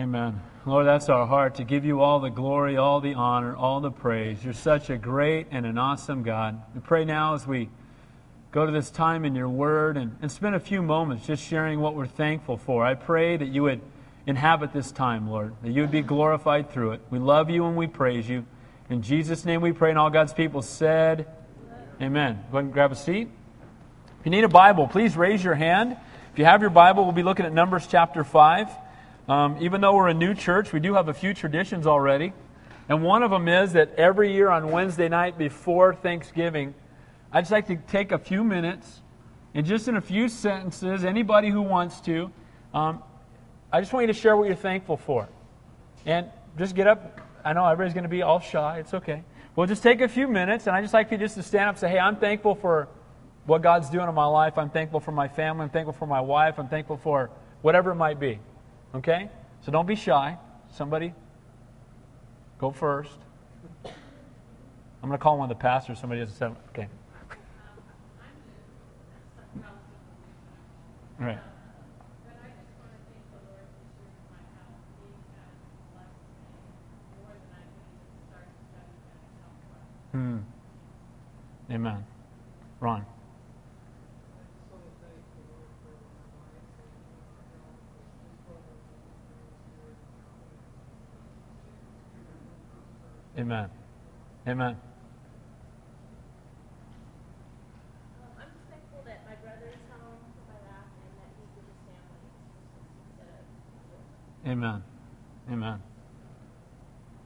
Amen. Lord, that's our heart to give you all the glory, all the honor, all the praise. You're such a great and an awesome God. We pray now as we go to this time in your word and, and spend a few moments just sharing what we're thankful for. I pray that you would inhabit this time, Lord, that you would be glorified through it. We love you and we praise you. In Jesus' name we pray, and all God's people said, Amen. Go ahead and grab a seat. If you need a Bible, please raise your hand. If you have your Bible, we'll be looking at Numbers chapter 5. Um, even though we're a new church, we do have a few traditions already. And one of them is that every year on Wednesday night before Thanksgiving, I'd just like to take a few minutes and just in a few sentences, anybody who wants to, um, I just want you to share what you're thankful for. And just get up. I know everybody's going to be all shy. It's okay. We'll just take a few minutes, and I just like you just to stand up and say, hey, I'm thankful for what God's doing in my life. I'm thankful for my family. I'm thankful for my wife. I'm thankful for whatever it might be. Okay? So don't be shy. Somebody, go first. I'm going to call one of the pastors. Somebody has a seven. Okay. All right. Hmm. Amen. Ron. Amen. Amen. I'm just thankful that my brother is home with my laugh and that he's with his family instead of Amen. Amen.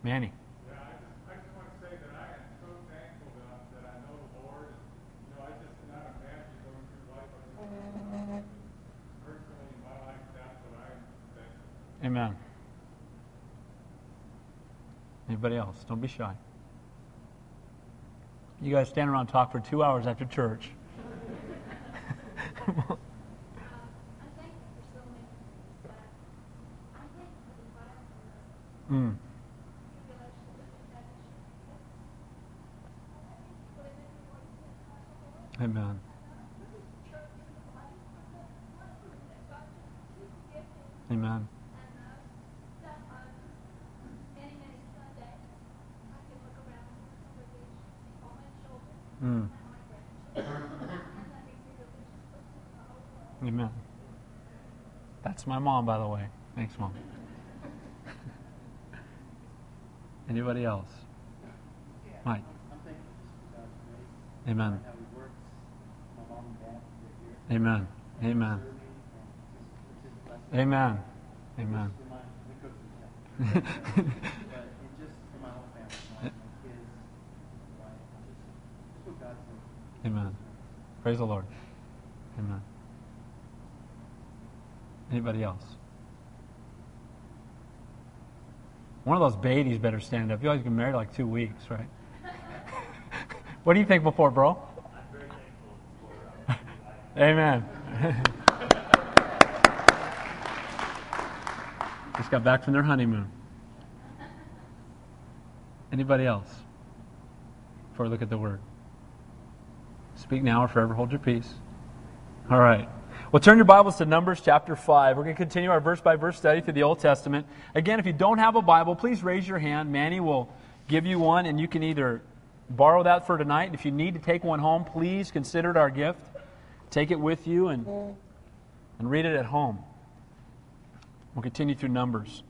Manny. Yeah, I just, I just want to say that I am so thankful that, that I know the Lord. And, you know, I just cannot imagine going through life. Personally, in my life, that's what I am thankful Amen. Anybody else? Don't be shy. You guys stand around and talk for two hours after church. I'm mm thankful for so many things, but I'm thankful for the environment. Mm. Amen. Amen. Mm. Amen. That's my mom, by the way. Thanks, mom. Anybody else? Mike. I'm thankful for God's grace, Amen. how He works. My mom and dad, they're here. Amen. Amen. Serve me, and just, it's His blessing. Amen. Amen. For my, the cookies, yeah. But it just for my whole family, my, my kids, my wife, just, just what God's doing. Amen. Praise the Lord. Amen. Anybody else? One of those babies better stand up. You always get married like two weeks, right? what are you thankful for, bro? Amen. Just got back from their honeymoon. Anybody else? Before we look at the word. Speak now or forever hold your peace. All right. Well, turn your Bibles to Numbers chapter 5. We're going to continue our verse by verse study through the Old Testament. Again, if you don't have a Bible, please raise your hand. Manny will give you one, and you can either borrow that for tonight. If you need to take one home, please consider it our gift. Take it with you and, and read it at home. We'll continue through Numbers.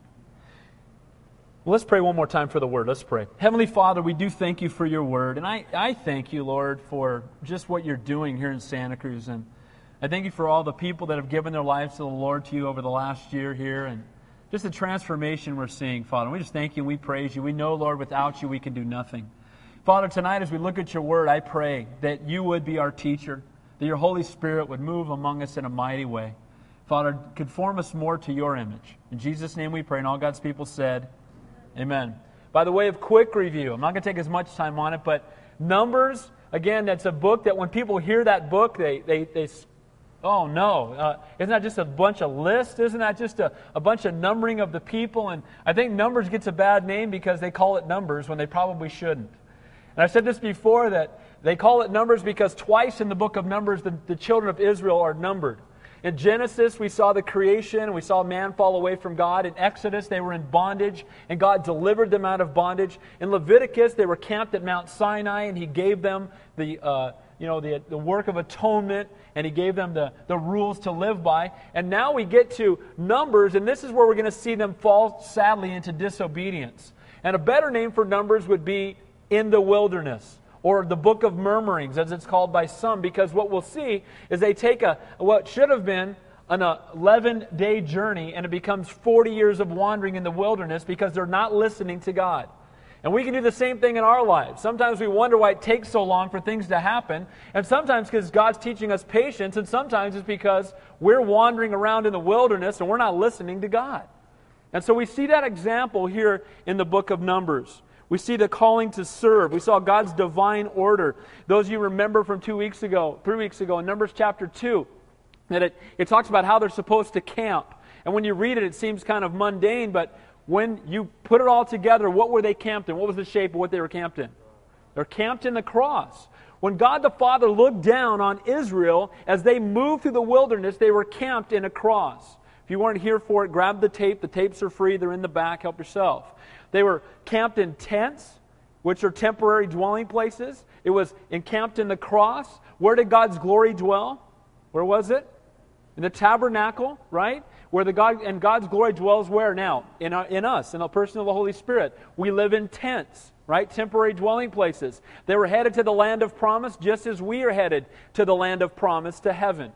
Well, let's pray one more time for the word. Let's pray. Heavenly Father, we do thank you for your word. And I, I thank you, Lord, for just what you're doing here in Santa Cruz. And I thank you for all the people that have given their lives to the Lord to you over the last year here and just the transformation we're seeing, Father. We just thank you and we praise you. We know, Lord, without you we can do nothing. Father, tonight as we look at your word, I pray that you would be our teacher, that your Holy Spirit would move among us in a mighty way. Father, conform us more to your image. In Jesus' name we pray, and all God's people said, Amen. By the way of quick review, I'm not going to take as much time on it, but Numbers, again, that's a book that when people hear that book, they, they, they oh no, uh, isn't that just a bunch of lists? Isn't that just a, a bunch of numbering of the people? And I think Numbers gets a bad name because they call it Numbers when they probably shouldn't. And I've said this before that they call it Numbers because twice in the book of Numbers the, the children of Israel are numbered. In Genesis, we saw the creation, we saw man fall away from God. In Exodus, they were in bondage, and God delivered them out of bondage. In Leviticus, they were camped at Mount Sinai, and He gave them the, uh, you know, the, the work of atonement, and He gave them the, the rules to live by. And now we get to Numbers, and this is where we're going to see them fall, sadly, into disobedience. And a better name for Numbers would be in the wilderness or the book of murmurings, as it's called by some, because what we'll see is they take a what should have been an 11 day journey and it becomes 40 years of wandering in the wilderness because they're not listening to God. And we can do the same thing in our lives. Sometimes we wonder why it takes so long for things to happen, and sometimes because God's teaching us patience, and sometimes it's because we're wandering around in the wilderness and we're not listening to God. And so we see that example here in the book of Numbers. We see the calling to serve. We saw God's divine order. Those you remember from two weeks ago, three weeks ago, in Numbers chapter 2, that it, it talks about how they're supposed to camp. And when you read it, it seems kind of mundane, but when you put it all together, what were they camped in? What was the shape of what they were camped in? They're camped in the cross. When God the Father looked down on Israel as they moved through the wilderness, they were camped in a cross. If you weren't here for it, grab the tape. The tapes are free, they're in the back. Help yourself. They were camped in tents, which are temporary dwelling places. It was encamped in the cross. Where did God's glory dwell? Where was it? In the tabernacle, right? Where the God and God's glory dwells where now? In, our, in us, in the person of the Holy Spirit. We live in tents, right? Temporary dwelling places. They were headed to the land of promise just as we are headed to the land of promise, to heaven.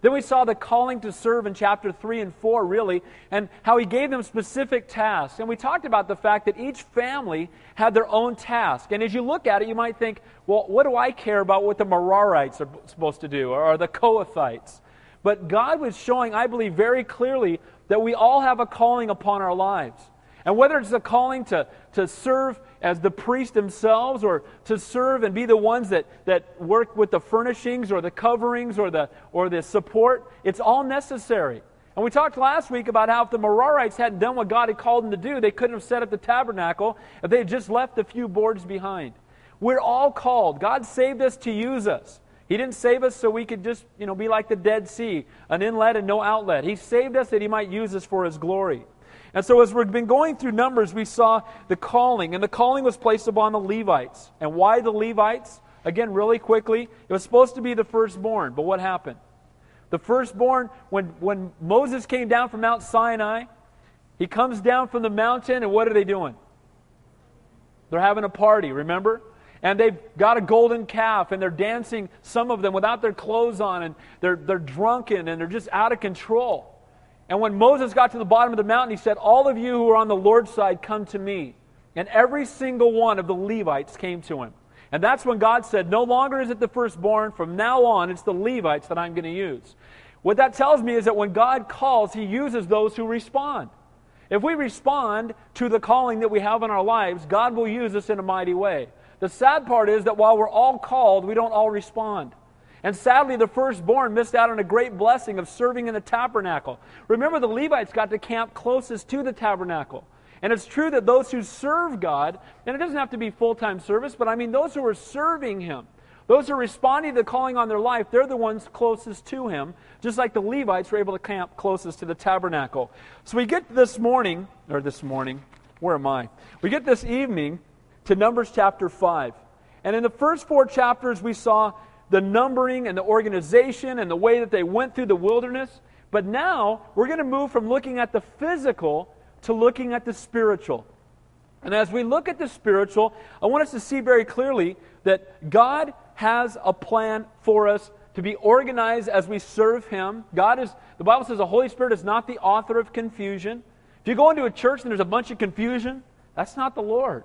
Then we saw the calling to serve in chapter 3 and 4, really, and how he gave them specific tasks. And we talked about the fact that each family had their own task. And as you look at it, you might think, well, what do I care about what the Merarites are supposed to do, or the Kohathites? But God was showing, I believe, very clearly that we all have a calling upon our lives. And whether it's a calling to, to serve as the priest themselves or to serve and be the ones that, that work with the furnishings or the coverings or the, or the support, it's all necessary. And we talked last week about how if the Merarites hadn't done what God had called them to do, they couldn't have set up the tabernacle if they had just left a few boards behind. We're all called. God saved us to use us. He didn't save us so we could just, you know, be like the Dead Sea, an inlet and no outlet. He saved us that He might use us for His glory. And so, as we've been going through Numbers, we saw the calling, and the calling was placed upon the Levites. And why the Levites? Again, really quickly, it was supposed to be the firstborn, but what happened? The firstborn, when, when Moses came down from Mount Sinai, he comes down from the mountain, and what are they doing? They're having a party, remember? And they've got a golden calf, and they're dancing, some of them without their clothes on, and they're, they're drunken, and they're just out of control. And when Moses got to the bottom of the mountain, he said, All of you who are on the Lord's side, come to me. And every single one of the Levites came to him. And that's when God said, No longer is it the firstborn. From now on, it's the Levites that I'm going to use. What that tells me is that when God calls, he uses those who respond. If we respond to the calling that we have in our lives, God will use us in a mighty way. The sad part is that while we're all called, we don't all respond. And sadly, the firstborn missed out on a great blessing of serving in the tabernacle. Remember, the Levites got to camp closest to the tabernacle. And it's true that those who serve God, and it doesn't have to be full time service, but I mean those who are serving Him, those who are responding to the calling on their life, they're the ones closest to Him, just like the Levites were able to camp closest to the tabernacle. So we get this morning, or this morning, where am I? We get this evening to Numbers chapter 5. And in the first four chapters, we saw the numbering and the organization and the way that they went through the wilderness. But now we're going to move from looking at the physical to looking at the spiritual. And as we look at the spiritual, I want us to see very clearly that God has a plan for us to be organized as we serve Him. God is, the Bible says the Holy Spirit is not the author of confusion. If you go into a church and there's a bunch of confusion, that's not the Lord.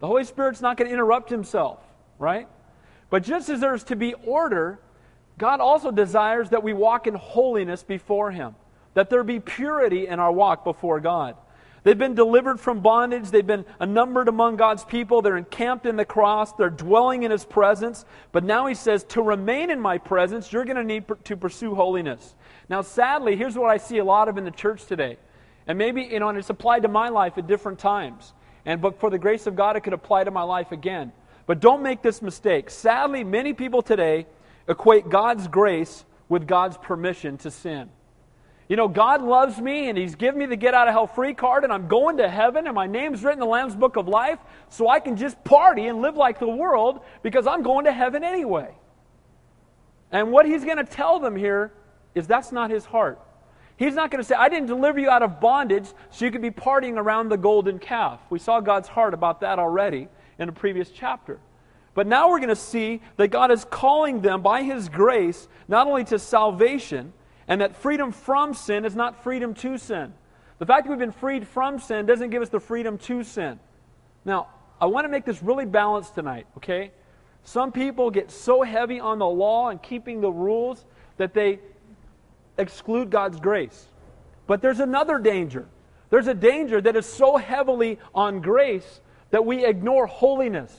The Holy Spirit's not going to interrupt Himself, right? But just as there's to be order, God also desires that we walk in holiness before Him, that there be purity in our walk before God. They've been delivered from bondage. They've been numbered among God's people. They're encamped in the cross. They're dwelling in His presence. But now He says, to remain in my presence, you're going to need to pursue holiness. Now, sadly, here's what I see a lot of in the church today. And maybe, you know, and it's applied to my life at different times. And but for the grace of God, it could apply to my life again. But don't make this mistake. Sadly, many people today equate God's grace with God's permission to sin. You know, God loves me and He's given me the get out of hell free card, and I'm going to heaven, and my name's written in the Lamb's Book of Life, so I can just party and live like the world because I'm going to heaven anyway. And what He's going to tell them here is that's not His heart. He's not going to say, I didn't deliver you out of bondage so you could be partying around the golden calf. We saw God's heart about that already in a previous chapter. But now we're going to see that God is calling them by His grace not only to salvation, and that freedom from sin is not freedom to sin. The fact that we've been freed from sin doesn't give us the freedom to sin. Now, I want to make this really balanced tonight, okay? Some people get so heavy on the law and keeping the rules that they exclude God's grace. But there's another danger. There's a danger that is so heavily on grace that we ignore holiness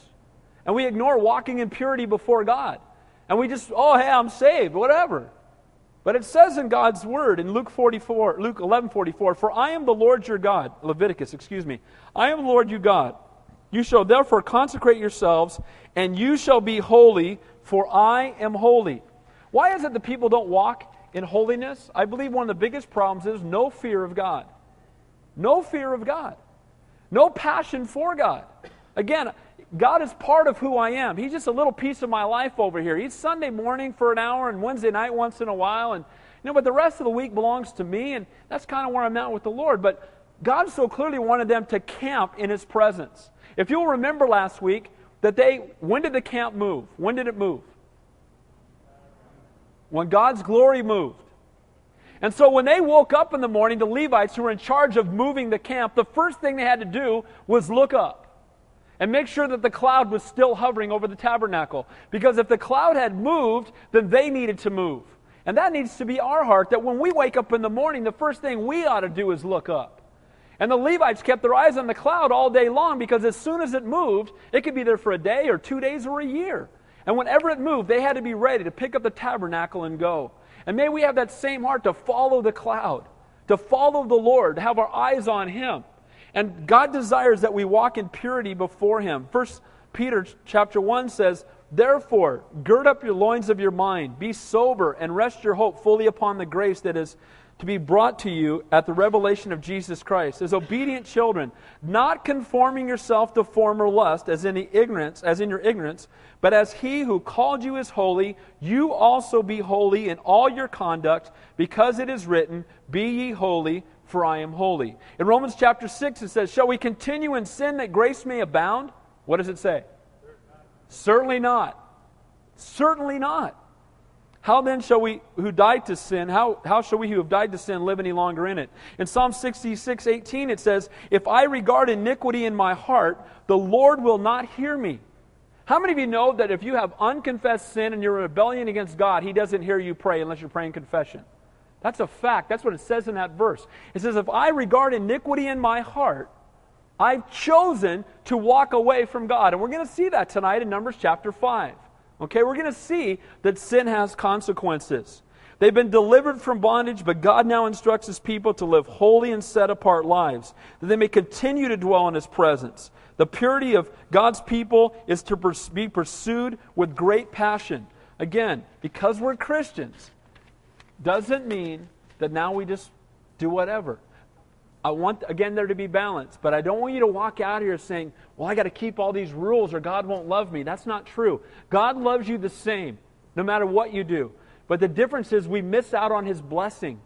and we ignore walking in purity before God. And we just, oh, hey, I'm saved, whatever. But it says in God's word in Luke 44, Luke 11, 44, For I am the Lord your God, Leviticus, excuse me. I am the Lord your God. You shall therefore consecrate yourselves, and you shall be holy, for I am holy. Why is it that people don't walk in holiness? I believe one of the biggest problems is no fear of God. No fear of God. No passion for God. Again, God is part of who I am. He's just a little piece of my life over here. He's Sunday morning for an hour and Wednesday night once in a while. And you know, but the rest of the week belongs to me, and that's kind of where I'm at with the Lord. But God so clearly wanted them to camp in His presence. If you'll remember last week, that they, when did the camp move? When did it move? When God's glory moved. And so when they woke up in the morning, the Levites who were in charge of moving the camp, the first thing they had to do was look up and make sure that the cloud was still hovering over the tabernacle. Because if the cloud had moved, then they needed to move. And that needs to be our heart that when we wake up in the morning, the first thing we ought to do is look up. And the Levites kept their eyes on the cloud all day long because as soon as it moved, it could be there for a day or two days or a year. And whenever it moved, they had to be ready to pick up the tabernacle and go. And may we have that same heart to follow the cloud, to follow the Lord, to have our eyes on Him. And God desires that we walk in purity before Him. First Peter chapter 1 says, Therefore, gird up your loins of your mind, be sober, and rest your hope fully upon the grace that is to be brought to you at the revelation of Jesus Christ. As obedient children, not conforming yourself to former lust, as in the ignorance, as in your ignorance, but as he who called you is holy, you also be holy in all your conduct, because it is written, Be ye holy, for I am holy. In Romans chapter 6, it says, Shall we continue in sin that grace may abound? What does it say? Certainly not. Certainly not. How then shall we who died to sin, how, how shall we who have died to sin live any longer in it? In Psalm 66, 18, it says, If I regard iniquity in my heart, the Lord will not hear me. How many of you know that if you have unconfessed sin and you're rebellion against God, He doesn't hear you pray unless you're praying confession? That's a fact. That's what it says in that verse. It says, If I regard iniquity in my heart, I've chosen to walk away from God. And we're going to see that tonight in Numbers chapter 5. Okay, we're going to see that sin has consequences. They've been delivered from bondage, but God now instructs his people to live holy and set apart lives, that they may continue to dwell in his presence. The purity of God's people is to be pursued with great passion. Again, because we're Christians, doesn't mean that now we just do whatever. I want, again, there to be balance, but I don't want you to walk out here saying, well, I got to keep all these rules or God won't love me. That's not true. God loves you the same, no matter what you do. But the difference is we miss out on His blessing,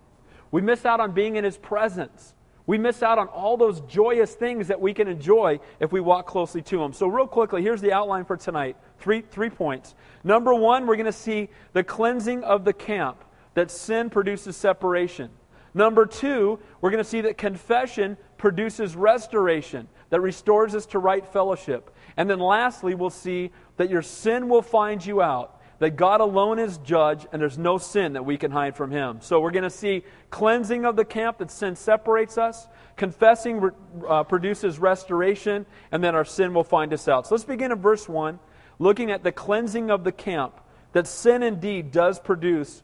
we miss out on being in His presence. We miss out on all those joyous things that we can enjoy if we walk closely to Him. So, real quickly, here's the outline for tonight three, three points. Number one, we're going to see the cleansing of the camp that sin produces separation. Number two, we're going to see that confession produces restoration, that restores us to right fellowship. And then lastly, we'll see that your sin will find you out, that God alone is judge, and there's no sin that we can hide from Him. So we're going to see cleansing of the camp, that sin separates us, confessing uh, produces restoration, and then our sin will find us out. So let's begin in verse 1, looking at the cleansing of the camp, that sin indeed does produce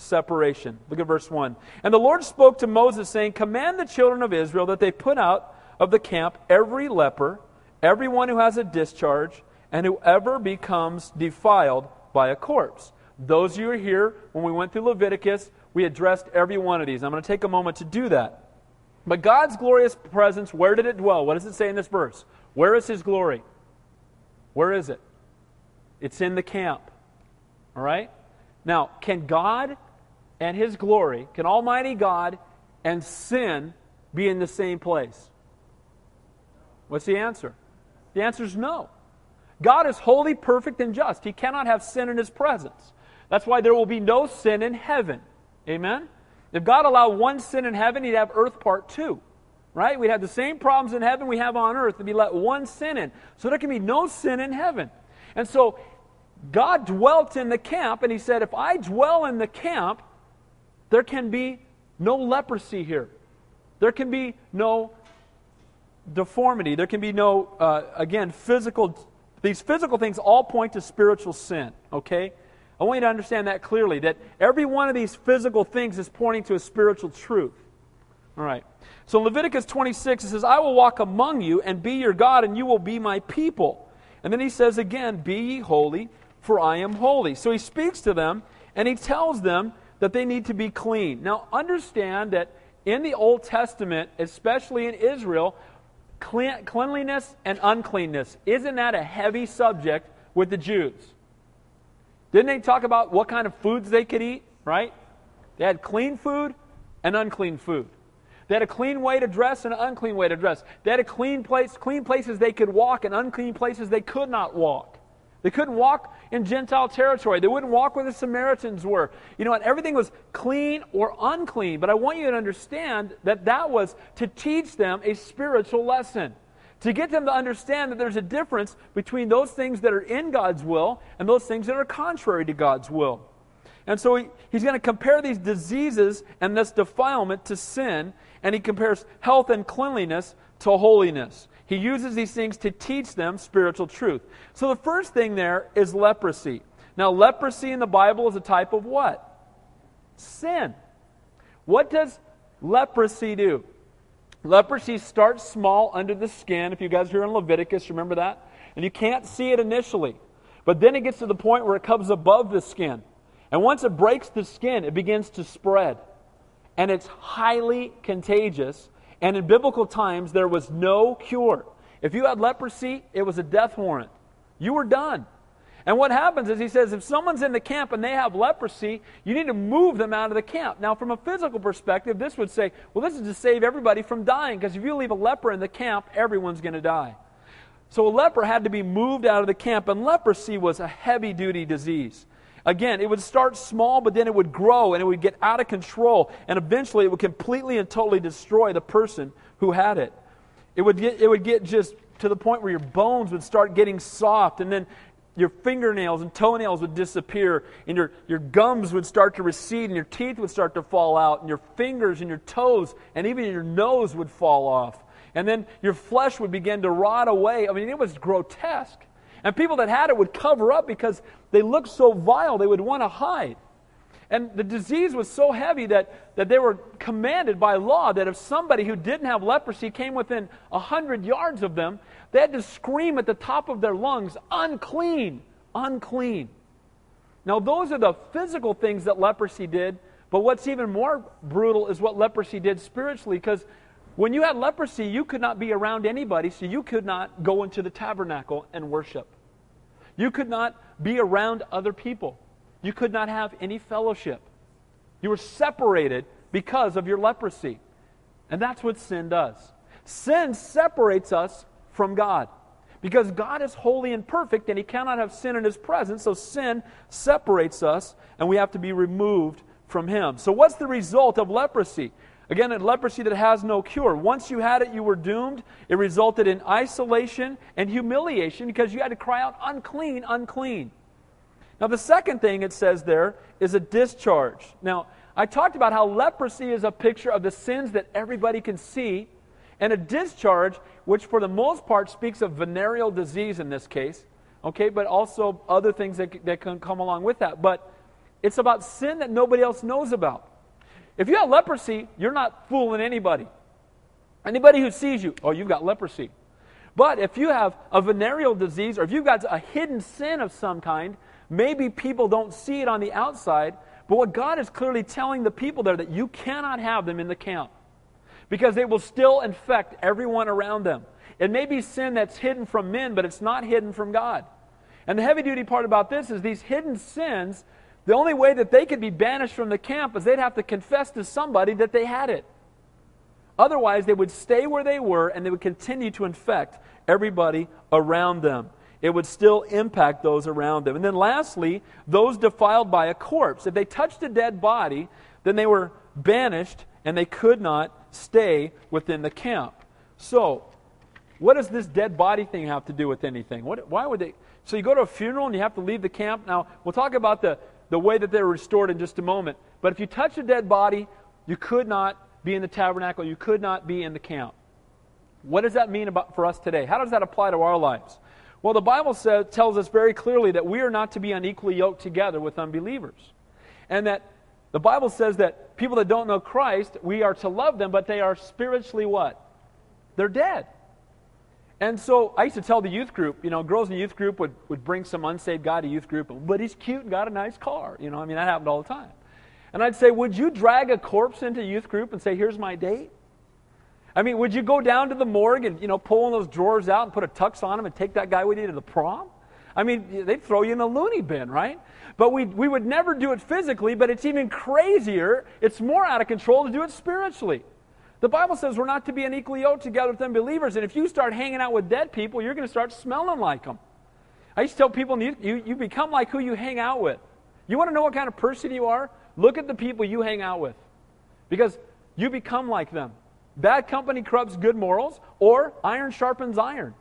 separation. Look at verse 1. And the Lord spoke to Moses, saying, Command the children of Israel that they put out of the camp every leper, everyone who has a discharge, and whoever becomes defiled by a corpse. Those you are here, when we went through Leviticus, we addressed every one of these. I'm going to take a moment to do that. But God's glorious presence, where did it dwell? What does it say in this verse? Where is His glory? Where is it? It's in the camp. All right? Now, can God and His glory, can Almighty God and sin be in the same place? What's the answer? The answer is no. God is holy, perfect, and just. He cannot have sin in His presence. That's why there will be no sin in heaven. Amen? If God allowed one sin in heaven, He'd have earth part two. Right? We'd have the same problems in heaven we have on earth if He let one sin in. So there can be no sin in heaven. And so God dwelt in the camp, and He said, If I dwell in the camp, there can be no leprosy here. There can be no deformity. There can be no, uh, again, physical. These physical things all point to spiritual sin, okay? I want you to understand that clearly, that every one of these physical things is pointing to a spiritual truth. All right. So Leviticus 26, it says, I will walk among you and be your God, and you will be my people. And then he says again, Be ye holy, for I am holy. So he speaks to them, and he tells them that they need to be clean. Now, understand that in the Old Testament, especially in Israel, cleanliness and uncleanness, isn't that a heavy subject with the Jews? Didn't they talk about what kind of foods they could eat, right? They had clean food and unclean food. They had a clean way to dress and an unclean way to dress. They had a clean place, clean places they could walk and unclean places they could not walk. They couldn't walk in Gentile territory. They wouldn't walk where the Samaritans were. You know, and everything was clean or unclean. But I want you to understand that that was to teach them a spiritual lesson to get them to understand that there's a difference between those things that are in God's will and those things that are contrary to God's will. And so he, he's going to compare these diseases and this defilement to sin, and he compares health and cleanliness to holiness. He uses these things to teach them spiritual truth. So the first thing there is leprosy. Now, leprosy in the Bible is a type of what? Sin. What does leprosy do? Leprosy starts small under the skin. If you guys are in Leviticus, remember that? And you can't see it initially. But then it gets to the point where it comes above the skin. And once it breaks the skin, it begins to spread. And it's highly contagious. And in biblical times, there was no cure. If you had leprosy, it was a death warrant. You were done. And what happens is he says if someone's in the camp and they have leprosy, you need to move them out of the camp. Now, from a physical perspective, this would say, well, this is to save everybody from dying, because if you leave a leper in the camp, everyone's going to die. So a leper had to be moved out of the camp, and leprosy was a heavy duty disease. Again, it would start small, but then it would grow and it would get out of control, and eventually it would completely and totally destroy the person who had it. It would get, it would get just to the point where your bones would start getting soft, and then your fingernails and toenails would disappear, and your, your gums would start to recede, and your teeth would start to fall out, and your fingers and your toes, and even your nose would fall off. And then your flesh would begin to rot away. I mean, it was grotesque. And people that had it would cover up because they looked so vile, they would want to hide. And the disease was so heavy that, that they were commanded by law that if somebody who didn't have leprosy came within a hundred yards of them, they had to scream at the top of their lungs, unclean, unclean. Now, those are the physical things that leprosy did, but what's even more brutal is what leprosy did spiritually, because when you had leprosy, you could not be around anybody, so you could not go into the tabernacle and worship. You could not be around other people. You could not have any fellowship. You were separated because of your leprosy. And that's what sin does. Sin separates us from God. Because God is holy and perfect and he cannot have sin in his presence, so sin separates us and we have to be removed from him. So, what's the result of leprosy? Again, a leprosy that has no cure. Once you had it, you were doomed. It resulted in isolation and humiliation because you had to cry out, unclean, unclean. Now, the second thing it says there is a discharge. Now, I talked about how leprosy is a picture of the sins that everybody can see, and a discharge, which for the most part speaks of venereal disease in this case, okay, but also other things that, that can come along with that. But it's about sin that nobody else knows about. If you have leprosy, you're not fooling anybody. Anybody who sees you, oh, you've got leprosy. But if you have a venereal disease or if you've got a hidden sin of some kind, Maybe people don't see it on the outside, but what God is clearly telling the people there that you cannot have them in the camp because they will still infect everyone around them. It may be sin that's hidden from men, but it's not hidden from God. And the heavy duty part about this is these hidden sins, the only way that they could be banished from the camp is they'd have to confess to somebody that they had it. Otherwise, they would stay where they were and they would continue to infect everybody around them. It would still impact those around them. And then, lastly, those defiled by a corpse. If they touched a dead body, then they were banished and they could not stay within the camp. So, what does this dead body thing have to do with anything? What, why would they? So, you go to a funeral and you have to leave the camp. Now, we'll talk about the, the way that they're restored in just a moment. But if you touch a dead body, you could not be in the tabernacle, you could not be in the camp. What does that mean about, for us today? How does that apply to our lives? Well, the Bible says, tells us very clearly that we are not to be unequally yoked together with unbelievers. And that the Bible says that people that don't know Christ, we are to love them, but they are spiritually what? They're dead. And so I used to tell the youth group, you know, girls in the youth group would, would bring some unsaved guy to youth group, but he's cute and got a nice car. You know, I mean, that happened all the time. And I'd say, would you drag a corpse into youth group and say, here's my date? I mean, would you go down to the morgue and, you know, pull one of those drawers out and put a tux on him and take that guy with you to the prom? I mean, they'd throw you in the loony bin, right? But we, we would never do it physically, but it's even crazier. It's more out of control to do it spiritually. The Bible says we're not to be unequally yoked together with unbelievers, and if you start hanging out with dead people, you're going to start smelling like them. I used to tell people, you, you, you become like who you hang out with. You want to know what kind of person you are? Look at the people you hang out with. Because you become like them. Bad company corrupts good morals, or iron sharpens iron.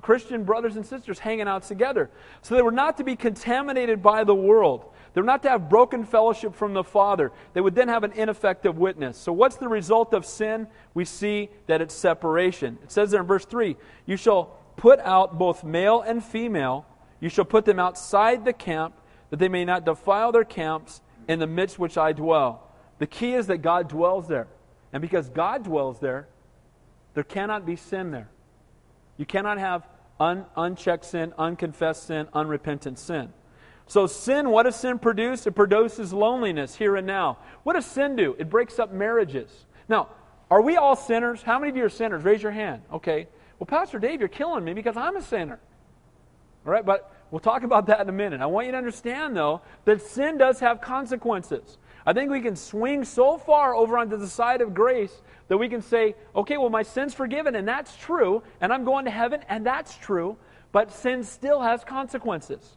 Christian brothers and sisters hanging out together. So they were not to be contaminated by the world. They were not to have broken fellowship from the Father. They would then have an ineffective witness. So, what's the result of sin? We see that it's separation. It says there in verse 3 You shall put out both male and female, you shall put them outside the camp, that they may not defile their camps in the midst which I dwell. The key is that God dwells there. And because God dwells there, there cannot be sin there. You cannot have un- unchecked sin, unconfessed sin, unrepentant sin. So, sin, what does sin produce? It produces loneliness here and now. What does sin do? It breaks up marriages. Now, are we all sinners? How many of you are sinners? Raise your hand. Okay. Well, Pastor Dave, you're killing me because I'm a sinner. All right, but we'll talk about that in a minute. I want you to understand, though, that sin does have consequences. I think we can swing so far over onto the side of grace that we can say, okay, well, my sin's forgiven, and that's true, and I'm going to heaven, and that's true, but sin still has consequences.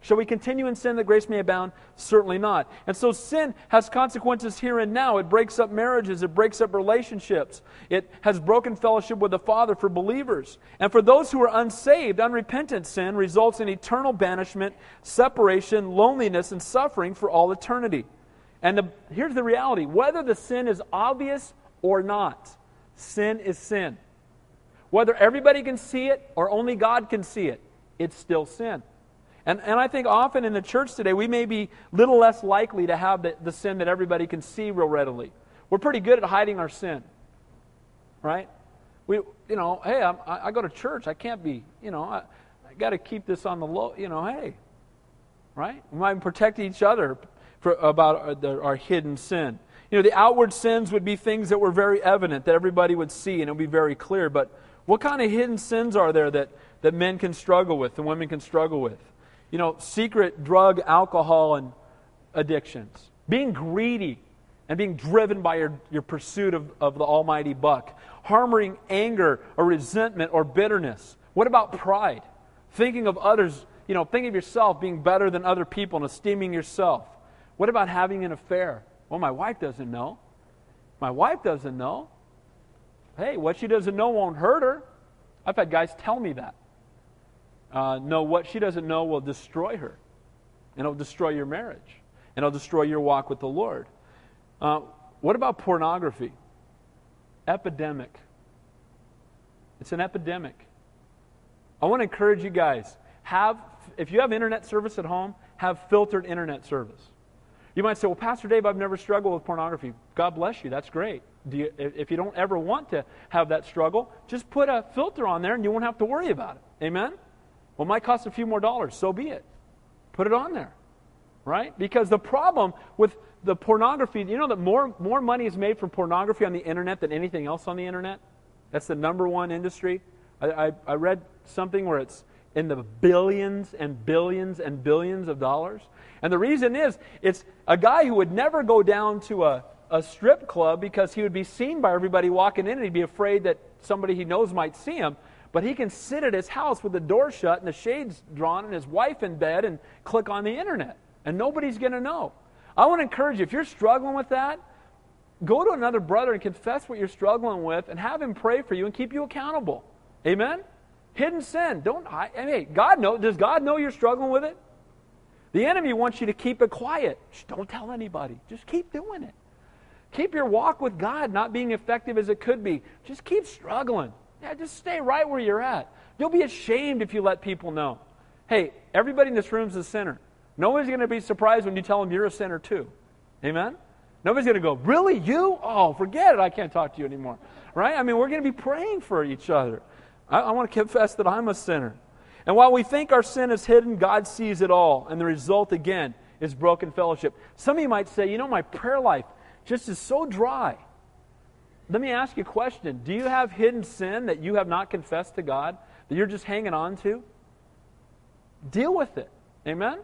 Shall we continue in sin that grace may abound? Certainly not. And so sin has consequences here and now. It breaks up marriages, it breaks up relationships, it has broken fellowship with the Father for believers. And for those who are unsaved, unrepentant sin results in eternal banishment, separation, loneliness, and suffering for all eternity. And the, here's the reality whether the sin is obvious or not, sin is sin. Whether everybody can see it or only God can see it, it's still sin. And, and I think often in the church today, we may be little less likely to have the, the sin that everybody can see real readily. We're pretty good at hiding our sin, right? We, you know, hey, I'm, i go to church. I can't be, you know, I, I got to keep this on the low, you know, hey, right? We might protect each other for, about our, the, our hidden sin. You know, the outward sins would be things that were very evident, that everybody would see, and it would be very clear. But what kind of hidden sins are there that, that men can struggle with and women can struggle with? You know, secret drug, alcohol, and addictions. Being greedy and being driven by your, your pursuit of, of the almighty buck. Harboring anger or resentment or bitterness. What about pride? Thinking of others, you know, thinking of yourself being better than other people and esteeming yourself. What about having an affair? Well, my wife doesn't know. My wife doesn't know. Hey, what she doesn't know won't hurt her. I've had guys tell me that. Uh, no, what she doesn't know will destroy her, and it'll destroy your marriage, and it'll destroy your walk with the Lord. Uh, what about pornography? Epidemic. It's an epidemic. I want to encourage you guys have if you have internet service at home, have filtered internet service. You might say, well, Pastor Dave, I've never struggled with pornography. God bless you. That's great. You, if you don't ever want to have that struggle, just put a filter on there and you won't have to worry about it. Amen? Well, it might cost a few more dollars. So be it. Put it on there, right? Because the problem with the pornography, you know that more, more money is made from pornography on the internet than anything else on the internet? That's the number one industry. I, I, I read something where it's in the billions and billions and billions of dollars. And the reason is, it's a guy who would never go down to a, a strip club because he would be seen by everybody walking in and he'd be afraid that somebody he knows might see him. But he can sit at his house with the door shut and the shades drawn and his wife in bed and click on the internet. And nobody's going to know. I want to encourage you, if you're struggling with that, go to another brother and confess what you're struggling with and have him pray for you and keep you accountable. Amen? Hidden sin. Don't hide. Hey, God know. Does God know you're struggling with it? The enemy wants you to keep it quiet. Shh, don't tell anybody. Just keep doing it. Keep your walk with God not being effective as it could be. Just keep struggling. Yeah, just stay right where you're at. You'll be ashamed if you let people know. Hey, everybody in this room is a sinner. Nobody's going to be surprised when you tell them you're a sinner too. Amen? Nobody's going to go, Really? You? Oh, forget it. I can't talk to you anymore. Right? I mean, we're going to be praying for each other. I, I want to confess that I'm a sinner. And while we think our sin is hidden, God sees it all. And the result, again, is broken fellowship. Some of you might say, You know, my prayer life just is so dry. Let me ask you a question. Do you have hidden sin that you have not confessed to God, that you're just hanging on to? Deal with it. Amen?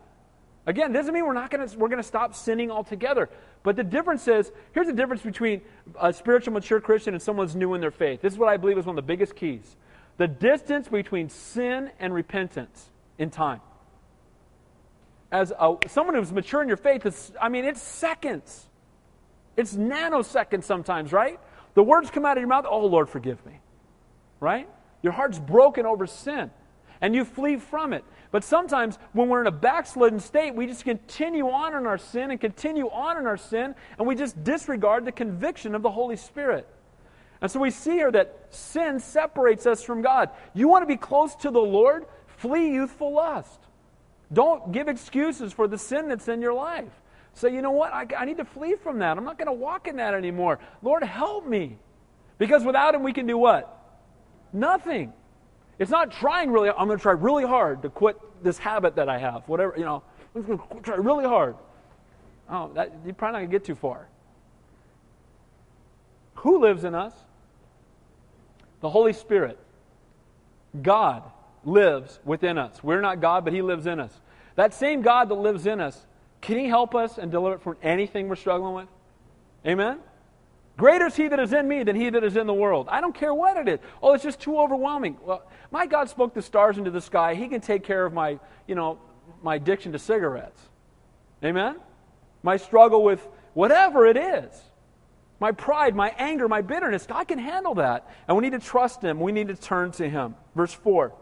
Again, doesn't mean we're not going to we're going to stop sinning altogether. But the difference is, here's the difference between a spiritual mature Christian and someone who's new in their faith. This is what I believe is one of the biggest keys. The distance between sin and repentance in time. As a, someone who's mature in your faith, is, I mean, it's seconds. It's nanoseconds sometimes, right? The words come out of your mouth, oh, Lord, forgive me. Right? Your heart's broken over sin, and you flee from it. But sometimes when we're in a backslidden state, we just continue on in our sin and continue on in our sin, and we just disregard the conviction of the Holy Spirit. And so we see here that sin separates us from God. You want to be close to the Lord? Flee youthful lust. Don't give excuses for the sin that's in your life. Say, you know what? I, I need to flee from that. I'm not going to walk in that anymore. Lord, help me. Because without Him, we can do what? Nothing. It's not trying really. I'm going to try really hard to quit this habit that I have. Whatever, you know, I'm going to try really hard. Oh, that, you're probably not going to get too far. Who lives in us? The Holy Spirit. God lives within us. We're not God, but He lives in us. That same God that lives in us can He help us and deliver it from anything we're struggling with? Amen? Greater is He that is in me than He that is in the world. I don't care what it is. Oh, it's just too overwhelming. Well, my God spoke the stars into the sky. He can take care of my, you know, my addiction to cigarettes. Amen? My struggle with whatever it is. My pride, my anger, my bitterness. God can handle that. And we need to trust Him. We need to turn to Him. Verse 4.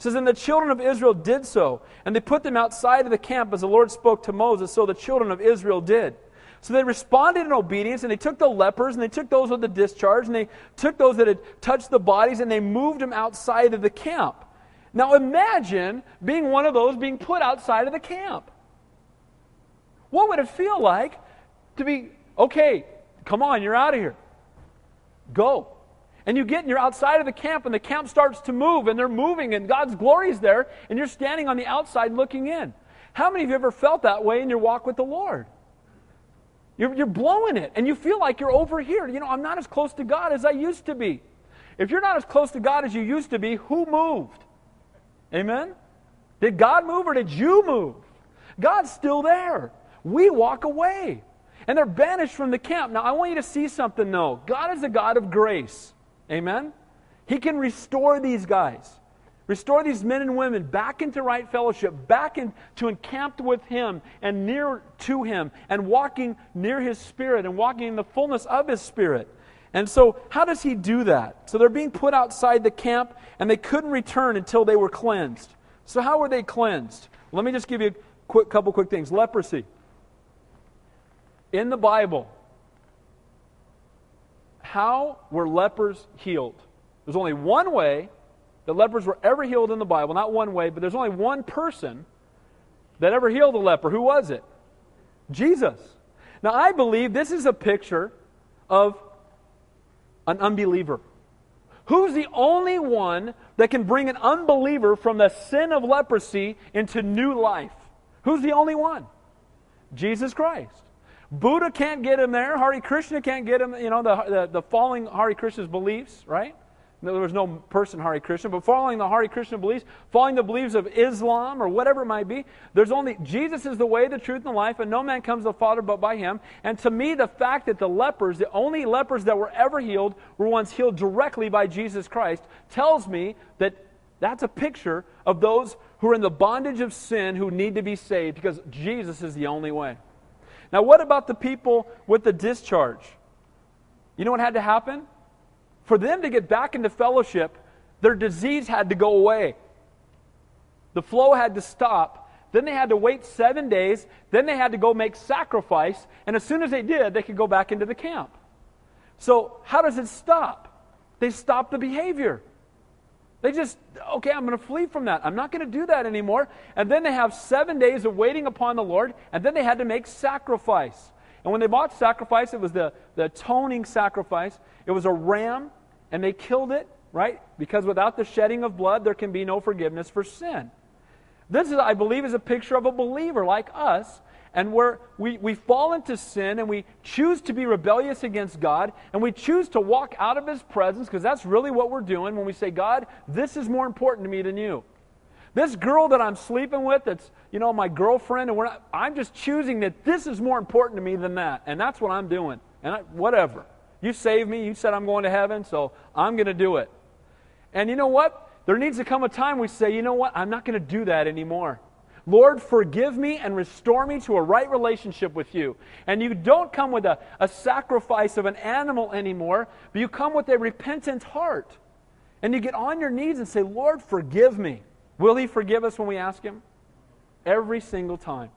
It says, And the children of Israel did so, and they put them outside of the camp as the Lord spoke to Moses, so the children of Israel did. So they responded in obedience, and they took the lepers, and they took those with the discharge, and they took those that had touched the bodies, and they moved them outside of the camp. Now imagine being one of those being put outside of the camp. What would it feel like to be, okay, come on, you're out of here. Go. And you get and you're outside of the camp, and the camp starts to move, and they're moving, and God's glory is there, and you're standing on the outside looking in. How many of you ever felt that way in your walk with the Lord? You're, you're blowing it, and you feel like you're over here. You know, I'm not as close to God as I used to be. If you're not as close to God as you used to be, who moved? Amen? Did God move or did you move? God's still there. We walk away. And they're banished from the camp. Now, I want you to see something, though. God is a God of grace. Amen? He can restore these guys, restore these men and women back into right fellowship, back into encamped with Him and near to Him, and walking near His Spirit and walking in the fullness of His Spirit. And so, how does He do that? So, they're being put outside the camp, and they couldn't return until they were cleansed. So, how were they cleansed? Let me just give you a quick, couple quick things. Leprosy. In the Bible, how were lepers healed? There's only one way that lepers were ever healed in the Bible. Not one way, but there's only one person that ever healed a leper. Who was it? Jesus. Now, I believe this is a picture of an unbeliever. Who's the only one that can bring an unbeliever from the sin of leprosy into new life? Who's the only one? Jesus Christ. Buddha can't get him there. Hare Krishna can't get him, you know, the, the, the following Hare Krishna's beliefs, right? There was no person Hare Krishna, but following the Hare Krishna beliefs, following the beliefs of Islam or whatever it might be, there's only Jesus is the way, the truth, and the life, and no man comes to the Father but by him. And to me, the fact that the lepers, the only lepers that were ever healed, were once healed directly by Jesus Christ, tells me that that's a picture of those who are in the bondage of sin who need to be saved because Jesus is the only way. Now, what about the people with the discharge? You know what had to happen? For them to get back into fellowship, their disease had to go away. The flow had to stop. Then they had to wait seven days. Then they had to go make sacrifice. And as soon as they did, they could go back into the camp. So, how does it stop? They stop the behavior. They just, okay, I'm going to flee from that. I'm not going to do that anymore. And then they have seven days of waiting upon the Lord, and then they had to make sacrifice. And when they bought sacrifice, it was the, the atoning sacrifice. It was a ram and they killed it, right? Because without the shedding of blood, there can be no forgiveness for sin. This, is, I believe, is a picture of a believer like us, and where we, we fall into sin and we choose to be rebellious against God, and we choose to walk out of His presence, because that's really what we're doing when we say, God, this is more important to me than you. This girl that I'm sleeping with, that's, you know, my girlfriend, and we're not, I'm just choosing that this is more important to me than that. And that's what I'm doing. And I, whatever. You saved me. You said I'm going to heaven, so I'm going to do it. And you know what? There needs to come a time we say, you know what? I'm not going to do that anymore. Lord, forgive me and restore me to a right relationship with you. And you don't come with a, a sacrifice of an animal anymore, but you come with a repentant heart. And you get on your knees and say, Lord, forgive me. Will He forgive us when we ask Him? Every single time.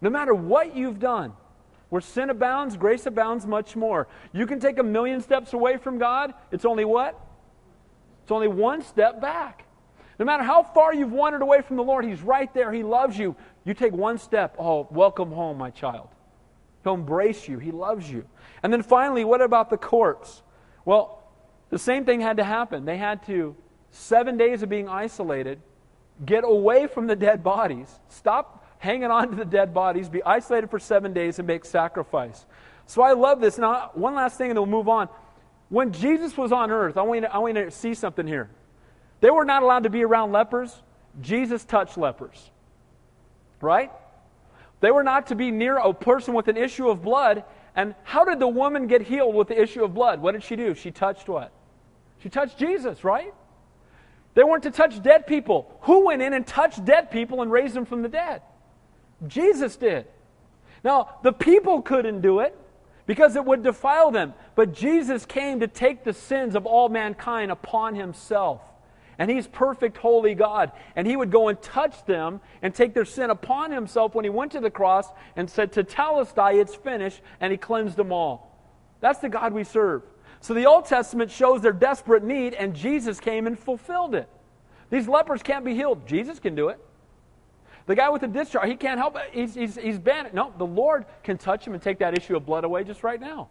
No matter what you've done, where sin abounds, grace abounds much more. You can take a million steps away from God, it's only what? It's only one step back. No matter how far you've wandered away from the Lord, He's right there. He loves you. You take one step. Oh, welcome home, my child. He'll embrace you. He loves you. And then finally, what about the corpse? Well, the same thing had to happen. They had to, seven days of being isolated, get away from the dead bodies, stop hanging on to the dead bodies, be isolated for seven days, and make sacrifice. So I love this. Now, one last thing, and then we'll move on. When Jesus was on earth, I want, you to, I want you to see something here. They were not allowed to be around lepers. Jesus touched lepers. Right? They were not to be near a person with an issue of blood. And how did the woman get healed with the issue of blood? What did she do? She touched what? She touched Jesus, right? They weren't to touch dead people. Who went in and touched dead people and raised them from the dead? Jesus did. Now, the people couldn't do it because it would defile them. But Jesus came to take the sins of all mankind upon himself. And he's perfect, holy God. And he would go and touch them and take their sin upon himself when he went to the cross and said, To Tetelestai, it's finished. And he cleansed them all. That's the God we serve. So the Old Testament shows their desperate need, and Jesus came and fulfilled it. These lepers can't be healed. Jesus can do it. The guy with the discharge, he can't help it. He's, he's, he's banned. No, the Lord can touch him and take that issue of blood away just right now.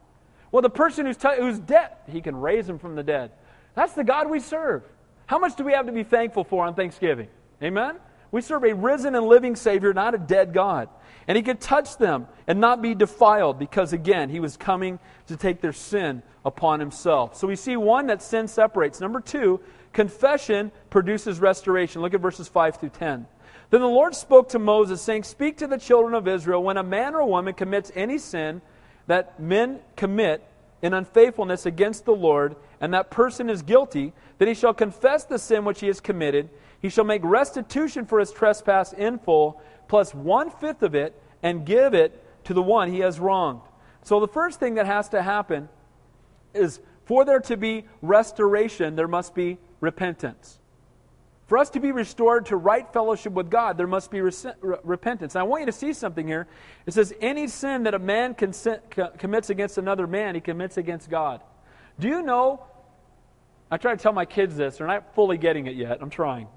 Well, the person who's, t- who's dead, he can raise him from the dead. That's the God we serve. How much do we have to be thankful for on Thanksgiving? Amen? We serve a risen and living Savior, not a dead God. And he could touch them and not be defiled because, again, he was coming to take their sin upon himself. So we see one, that sin separates. Number two, confession produces restoration. Look at verses 5 through 10. Then the Lord spoke to Moses, saying, Speak to the children of Israel, when a man or woman commits any sin that men commit in unfaithfulness against the Lord, and that person is guilty, that he shall confess the sin which he has committed. He shall make restitution for his trespass in full, plus one fifth of it, and give it to the one he has wronged. So the first thing that has to happen is for there to be restoration, there must be repentance. For us to be restored to right fellowship with God, there must be re- repentance. And I want you to see something here. It says, Any sin that a man consent, co- commits against another man, he commits against God. Do you know? I try to tell my kids this. They're not fully getting it yet. I'm trying.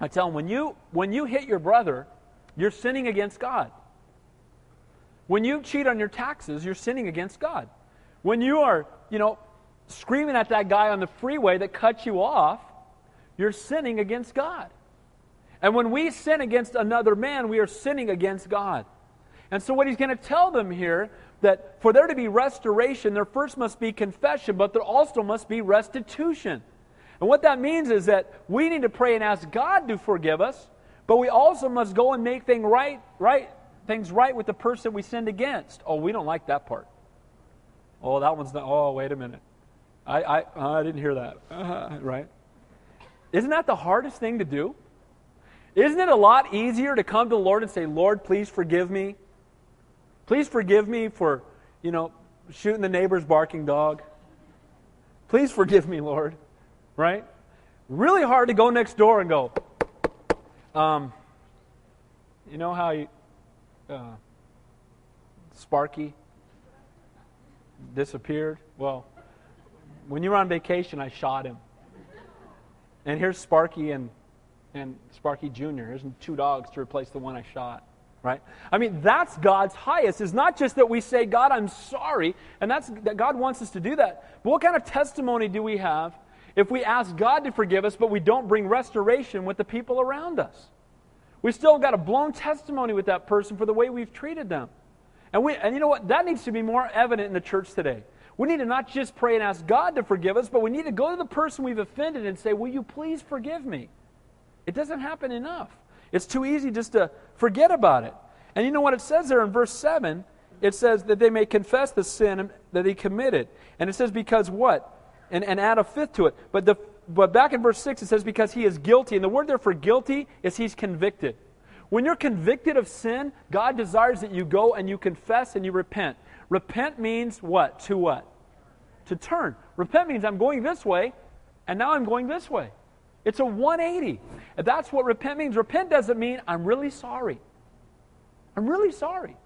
I tell them, when you, when you hit your brother, you're sinning against God. When you cheat on your taxes, you're sinning against God. When you are, you know, screaming at that guy on the freeway that cut you off, you're sinning against God. And when we sin against another man, we are sinning against God. And so, what he's going to tell them here that for there to be restoration, there first must be confession, but there also must be restitution. And what that means is that we need to pray and ask God to forgive us, but we also must go and make things right, right, things right with the person we sinned against. Oh, we don't like that part. Oh, that one's not. Oh, wait a minute. I, I, I didn't hear that. Uh, right? Isn't that the hardest thing to do? Isn't it a lot easier to come to the Lord and say, Lord, please forgive me? Please forgive me for, you know, shooting the neighbor's barking dog. Please forgive me, Lord. Right? Really hard to go next door and go, um, you know how you, uh, Sparky disappeared? Well, when you were on vacation, I shot him. And here's Sparky and, and Sparky Jr. Here's two dogs to replace the one I shot right? I mean, that's God's highest. It's not just that we say, God, I'm sorry, and that's that God wants us to do that. But what kind of testimony do we have if we ask God to forgive us, but we don't bring restoration with the people around us? We still got a blown testimony with that person for the way we've treated them. And, we, and you know what? That needs to be more evident in the church today. We need to not just pray and ask God to forgive us, but we need to go to the person we've offended and say, Will you please forgive me? It doesn't happen enough. It's too easy just to forget about it. And you know what it says there in verse 7? It says that they may confess the sin that he committed. And it says, because what? And, and add a fifth to it. But, the, but back in verse 6, it says, because he is guilty. And the word there for guilty is he's convicted. When you're convicted of sin, God desires that you go and you confess and you repent. Repent means what? To what? To turn. Repent means I'm going this way, and now I'm going this way. It's a 180. That's what repent means. Repent doesn't mean I'm really sorry. I'm really sorry.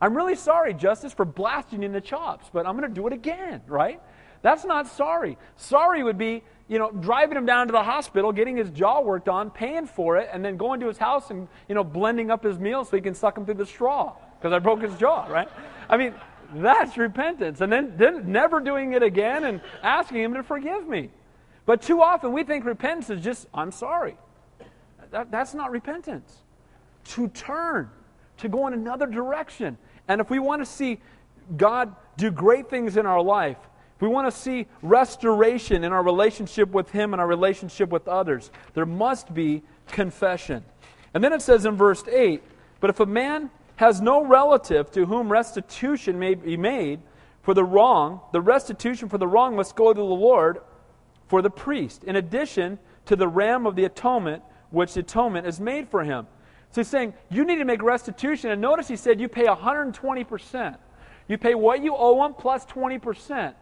I'm really sorry, Justice, for blasting in the chops, but I'm going to do it again, right? That's not sorry. Sorry would be, you know, driving him down to the hospital, getting his jaw worked on, paying for it, and then going to his house and, you know, blending up his meal so he can suck him through the straw because I broke his jaw, right? I mean, that's repentance. And then, then never doing it again and asking him to forgive me. But too often we think repentance is just, I'm sorry. That, that's not repentance. To turn, to go in another direction. And if we want to see God do great things in our life, if we want to see restoration in our relationship with Him and our relationship with others, there must be confession. And then it says in verse 8 But if a man has no relative to whom restitution may be made for the wrong, the restitution for the wrong must go to the Lord for the priest, in addition to the ram of the atonement, which the atonement is made for him. So he's saying, you need to make restitution. And notice he said you pay 120%. You pay what you owe him plus 20%.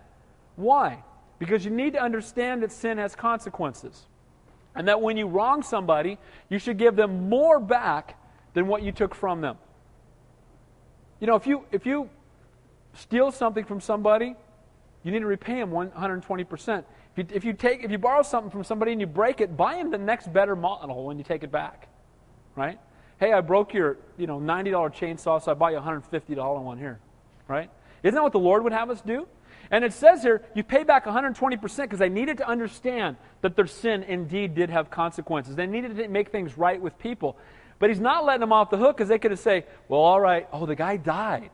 Why? Because you need to understand that sin has consequences. And that when you wrong somebody, you should give them more back than what you took from them. You know, if you, if you steal something from somebody, you need to repay them 120%. If you, if you, take, if you borrow something from somebody and you break it, buy them the next better model when you take it back. Right? Hey, I broke your you know, $90 chainsaw, so I bought you a $150 one here. Right? Isn't that what the Lord would have us do? And it says here, you pay back 120% because they needed to understand that their sin indeed did have consequences. They needed to make things right with people. But he's not letting them off the hook because they could have said, well, all right, oh, the guy died.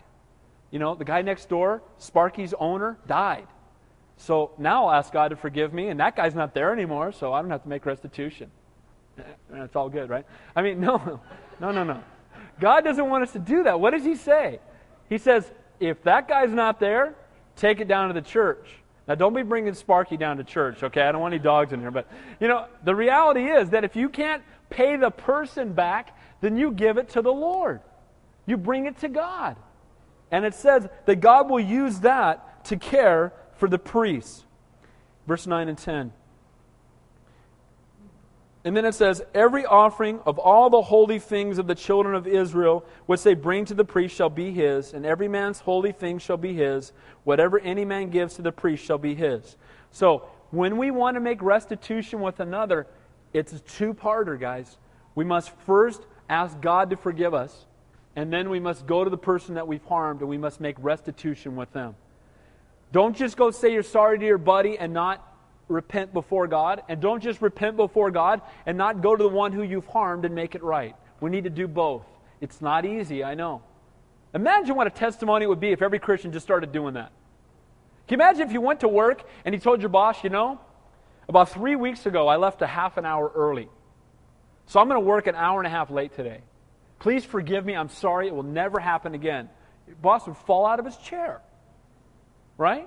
You know, the guy next door, Sparky's owner, died. So now I'll ask God to forgive me, and that guy's not there anymore, so I don't have to make restitution. It's all good, right? I mean, no, no, no, no. God doesn't want us to do that. What does He say? He says, if that guy's not there, take it down to the church. Now, don't be bringing Sparky down to church, okay? I don't want any dogs in here. But, you know, the reality is that if you can't pay the person back, then you give it to the Lord. You bring it to God. And it says that God will use that to care for the priests. Verse 9 and 10. And then it says, Every offering of all the holy things of the children of Israel, which they bring to the priest, shall be his, and every man's holy thing shall be his. Whatever any man gives to the priest shall be his. So, when we want to make restitution with another, it's a two parter, guys. We must first ask God to forgive us, and then we must go to the person that we've harmed, and we must make restitution with them. Don't just go say you're sorry to your buddy and not repent before God, and don't just repent before God and not go to the one who you've harmed and make it right. We need to do both. It's not easy, I know. Imagine what a testimony it would be if every Christian just started doing that. Can you imagine if you went to work and you told your boss, you know, about three weeks ago, I left a half an hour early. So I'm going to work an hour and a half late today. Please forgive me. I'm sorry. It will never happen again. Your boss would fall out of his chair. Right?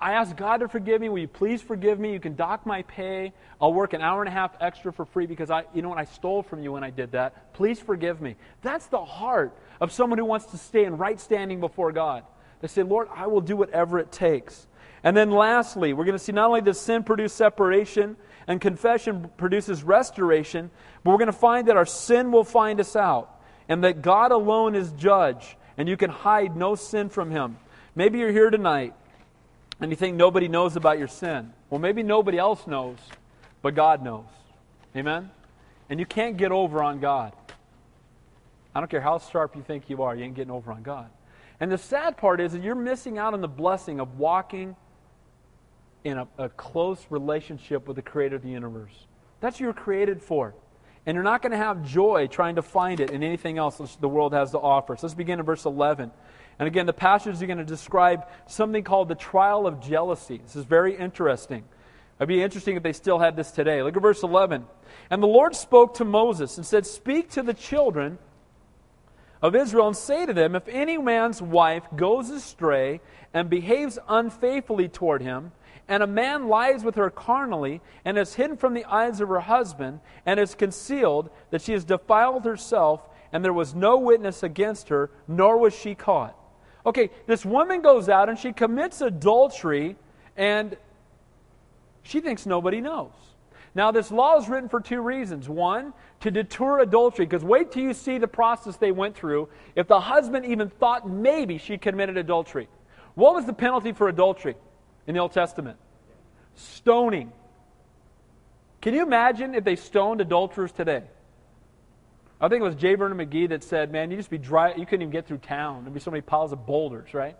I asked God to forgive me. Will you please forgive me? You can dock my pay. I'll work an hour and a half extra for free because I, you know what, I stole from you when I did that. Please forgive me. That's the heart of someone who wants to stay in right standing before God. They say, Lord, I will do whatever it takes. And then lastly, we're going to see not only does sin produce separation and confession produces restoration, but we're going to find that our sin will find us out and that God alone is judge and you can hide no sin from him. Maybe you're here tonight and you think nobody knows about your sin. Well, maybe nobody else knows, but God knows. Amen? And you can't get over on God. I don't care how sharp you think you are, you ain't getting over on God. And the sad part is that you're missing out on the blessing of walking in a, a close relationship with the creator of the universe. That's what you're created for. And you're not going to have joy trying to find it in anything else the world has to offer. So let's begin in verse 11. And again, the passage is going to describe something called the trial of jealousy. This is very interesting. It'd be interesting if they still had this today. Look at verse 11. And the Lord spoke to Moses and said, Speak to the children of Israel and say to them, If any man's wife goes astray and behaves unfaithfully toward him, and a man lies with her carnally, and is hidden from the eyes of her husband, and is concealed that she has defiled herself, and there was no witness against her, nor was she caught. Okay, this woman goes out and she commits adultery, and she thinks nobody knows. Now, this law is written for two reasons. One, to deter adultery, because wait till you see the process they went through. If the husband even thought maybe she committed adultery, what was the penalty for adultery in the Old Testament? Stoning. Can you imagine if they stoned adulterers today? I think it was J. Vernon McGee that said, "Man, you just be dry. You couldn't even get through town. There'd be so many piles of boulders, right?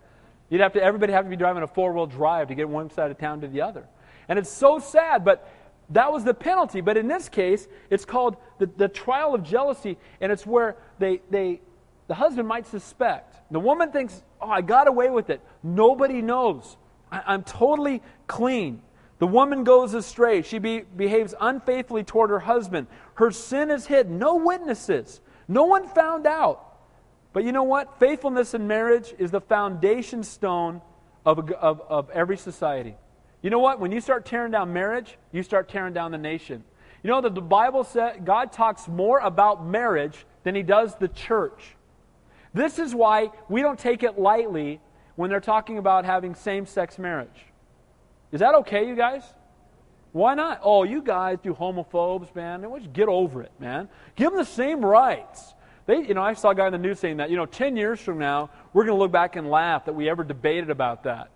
You'd have to. Everybody have to be driving a four-wheel drive to get one side of town to the other." And it's so sad, but that was the penalty. But in this case, it's called the, the trial of jealousy, and it's where they, they, the husband might suspect. The woman thinks, oh, I got away with it. Nobody knows. I, I'm totally clean. The woman goes astray. She be, behaves unfaithfully toward her husband. Her sin is hidden. No witnesses. No one found out. But you know what? Faithfulness in marriage is the foundation stone of, of, of every society. You know what? When you start tearing down marriage, you start tearing down the nation. You know that the Bible says God talks more about marriage than he does the church. This is why we don't take it lightly when they're talking about having same sex marriage. Is that okay, you guys? Why not? Oh, you guys, do homophobes, man. Just get over it, man. Give them the same rights. They, you know, I saw a guy in the news saying that, you know, 10 years from now, we're going to look back and laugh that we ever debated about that.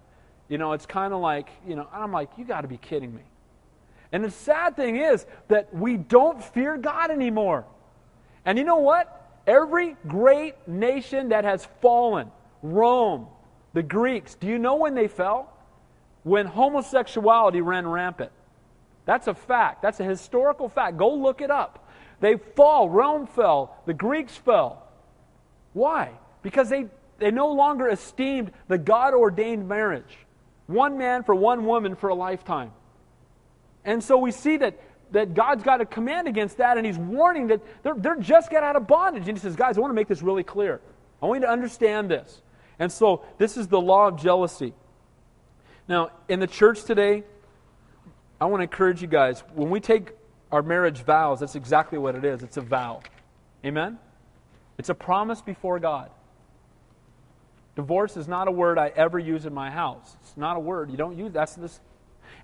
You know, it's kind of like, you know, I'm like, you got to be kidding me. And the sad thing is that we don't fear God anymore. And you know what? Every great nation that has fallen, Rome, the Greeks, do you know when they fell? When homosexuality ran rampant. That's a fact. That's a historical fact. Go look it up. They fall. Rome fell. The Greeks fell. Why? Because they, they no longer esteemed the God ordained marriage. One man for one woman for a lifetime. And so we see that, that God's got a command against that, and He's warning that they're, they're just get out of bondage. And He says, Guys, I want to make this really clear. I want you to understand this. And so this is the law of jealousy. Now, in the church today, I want to encourage you guys when we take our marriage vows, that's exactly what it is. It's a vow. Amen? It's a promise before God. Divorce is not a word I ever use in my house. It's not a word. You don't use that's this.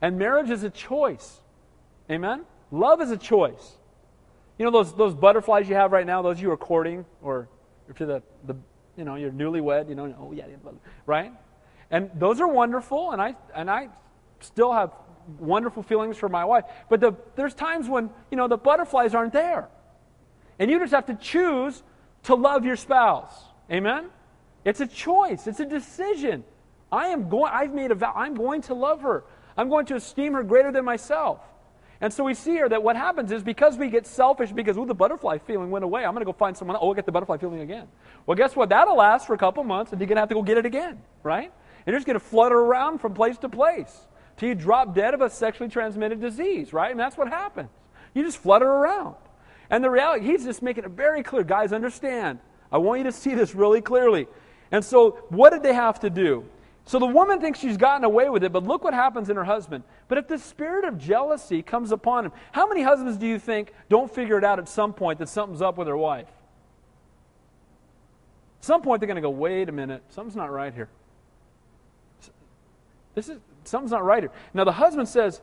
And marriage is a choice. Amen? Love is a choice. You know those those butterflies you have right now, those you are courting or to the, the you know, you're newlywed, you know, oh yeah, right? And those are wonderful and I and I still have wonderful feelings for my wife. But the, there's times when, you know, the butterflies aren't there. And you just have to choose to love your spouse. Amen? It's a choice, it's a decision. I am going, I've made a vow, I'm going to love her. I'm going to esteem her greater than myself. And so we see here that what happens is because we get selfish, because, ooh, the butterfly feeling went away, I'm going to go find someone else. Oh, I'll get the butterfly feeling again. Well, guess what? That'll last for a couple months, and you're going to have to go get it again, right? And you're just going to flutter around from place to place till you drop dead of a sexually transmitted disease, right? And that's what happens. You just flutter around. And the reality, he's just making it very clear. Guys, understand. I want you to see this really clearly. And so, what did they have to do? So the woman thinks she's gotten away with it, but look what happens in her husband. But if the spirit of jealousy comes upon him, how many husbands do you think don't figure it out at some point that something's up with their wife? At some point they're going to go, wait a minute, something's not right here. This is something's not right here. Now the husband says,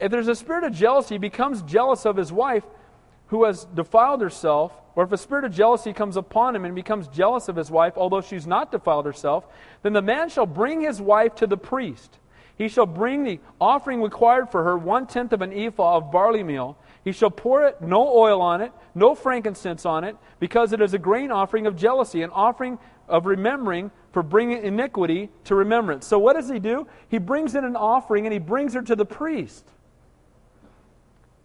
if there's a spirit of jealousy, he becomes jealous of his wife who has defiled herself, or if a spirit of jealousy comes upon him and becomes jealous of his wife, although she's not defiled herself, then the man shall bring his wife to the priest. He shall bring the offering required for her, one tenth of an ephah of barley meal. He shall pour it, no oil on it, no frankincense on it, because it is a grain offering of jealousy, an offering of remembering for bringing iniquity to remembrance. So what does he do? He brings in an offering and he brings her to the priest.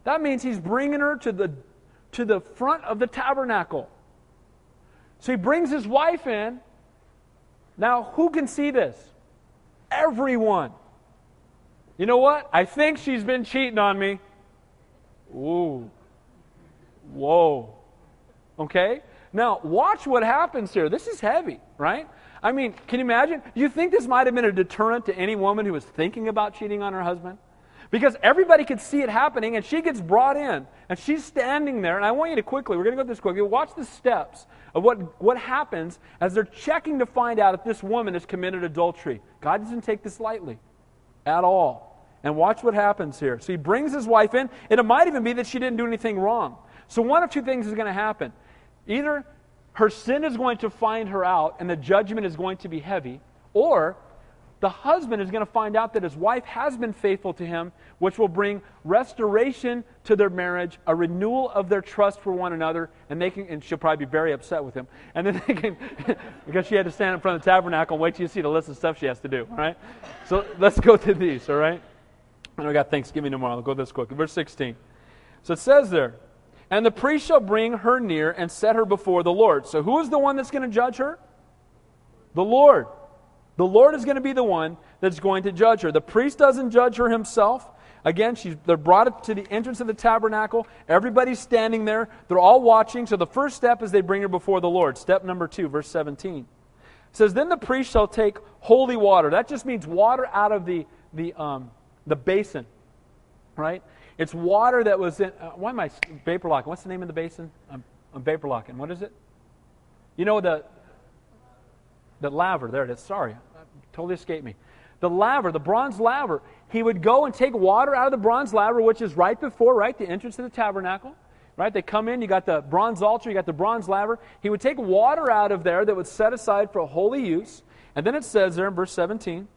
That means he's bringing her to the to the front of the tabernacle. So he brings his wife in. Now, who can see this? Everyone. You know what? I think she's been cheating on me. Ooh. Whoa. Okay? Now, watch what happens here. This is heavy, right? I mean, can you imagine? You think this might have been a deterrent to any woman who was thinking about cheating on her husband? Because everybody could see it happening, and she gets brought in, and she's standing there. And I want you to quickly, we're going to go this quickly, watch the steps of what, what happens as they're checking to find out if this woman has committed adultery. God doesn't take this lightly at all. And watch what happens here. So he brings his wife in, and it might even be that she didn't do anything wrong. So one of two things is going to happen. Either her sin is going to find her out, and the judgment is going to be heavy, or the husband is going to find out that his wife has been faithful to him, which will bring restoration to their marriage, a renewal of their trust for one another, and they can, and she'll probably be very upset with him. And then they can, because she had to stand in front of the tabernacle and wait till you see the list of stuff she has to do, all right? So let's go through these, all right? And we got Thanksgiving tomorrow. I'll go this quick. Verse 16. So it says there, and the priest shall bring her near and set her before the Lord. So who is the one that's going to judge her? The Lord. The Lord is going to be the one that's going to judge her. The priest doesn't judge her himself. Again, she's, they're brought to the entrance of the tabernacle. Everybody's standing there. They're all watching. So the first step is they bring her before the Lord. Step number two, verse 17. It says, Then the priest shall take holy water. That just means water out of the, the, um, the basin, right? It's water that was in. Uh, why am I vapor locking? What's the name of the basin? I'm, I'm vapor locking. What is it? You know the the laver, there it is. Sorry, totally escaped me. The laver, the bronze laver, he would go and take water out of the bronze laver, which is right before, right, the entrance to the tabernacle. Right? They come in, you got the bronze altar, you got the bronze laver. He would take water out of there that was set aside for holy use. And then it says there in verse 17,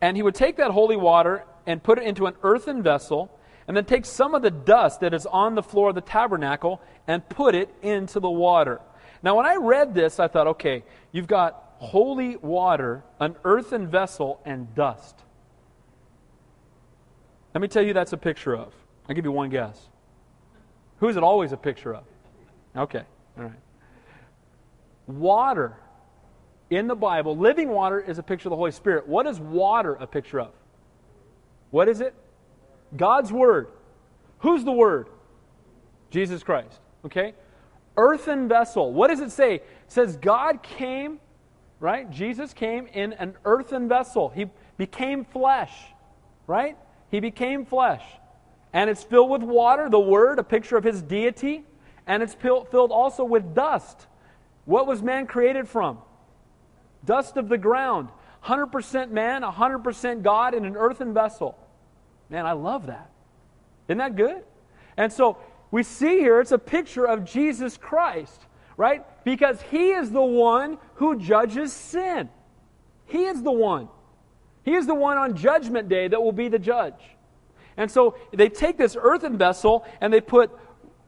and he would take that holy water and put it into an earthen vessel, and then take some of the dust that is on the floor of the tabernacle and put it into the water. Now, when I read this, I thought, okay, you've got holy water, an earthen vessel, and dust. Let me tell you that's a picture of. I'll give you one guess. Who is it always a picture of? Okay, all right. Water in the Bible, living water is a picture of the Holy Spirit. What is water a picture of? What is it? God's Word. Who's the Word? Jesus Christ. Okay? Earthen vessel. What does it say? It says God came, right? Jesus came in an earthen vessel. He became flesh, right? He became flesh. And it's filled with water, the Word, a picture of His deity. And it's filled also with dust. What was man created from? Dust of the ground. 100% man, 100% God in an earthen vessel. Man, I love that. Isn't that good? And so we see here it's a picture of Jesus Christ, right? Because he is the one who judges sin. He is the one. He is the one on judgment day that will be the judge. And so they take this earthen vessel and they put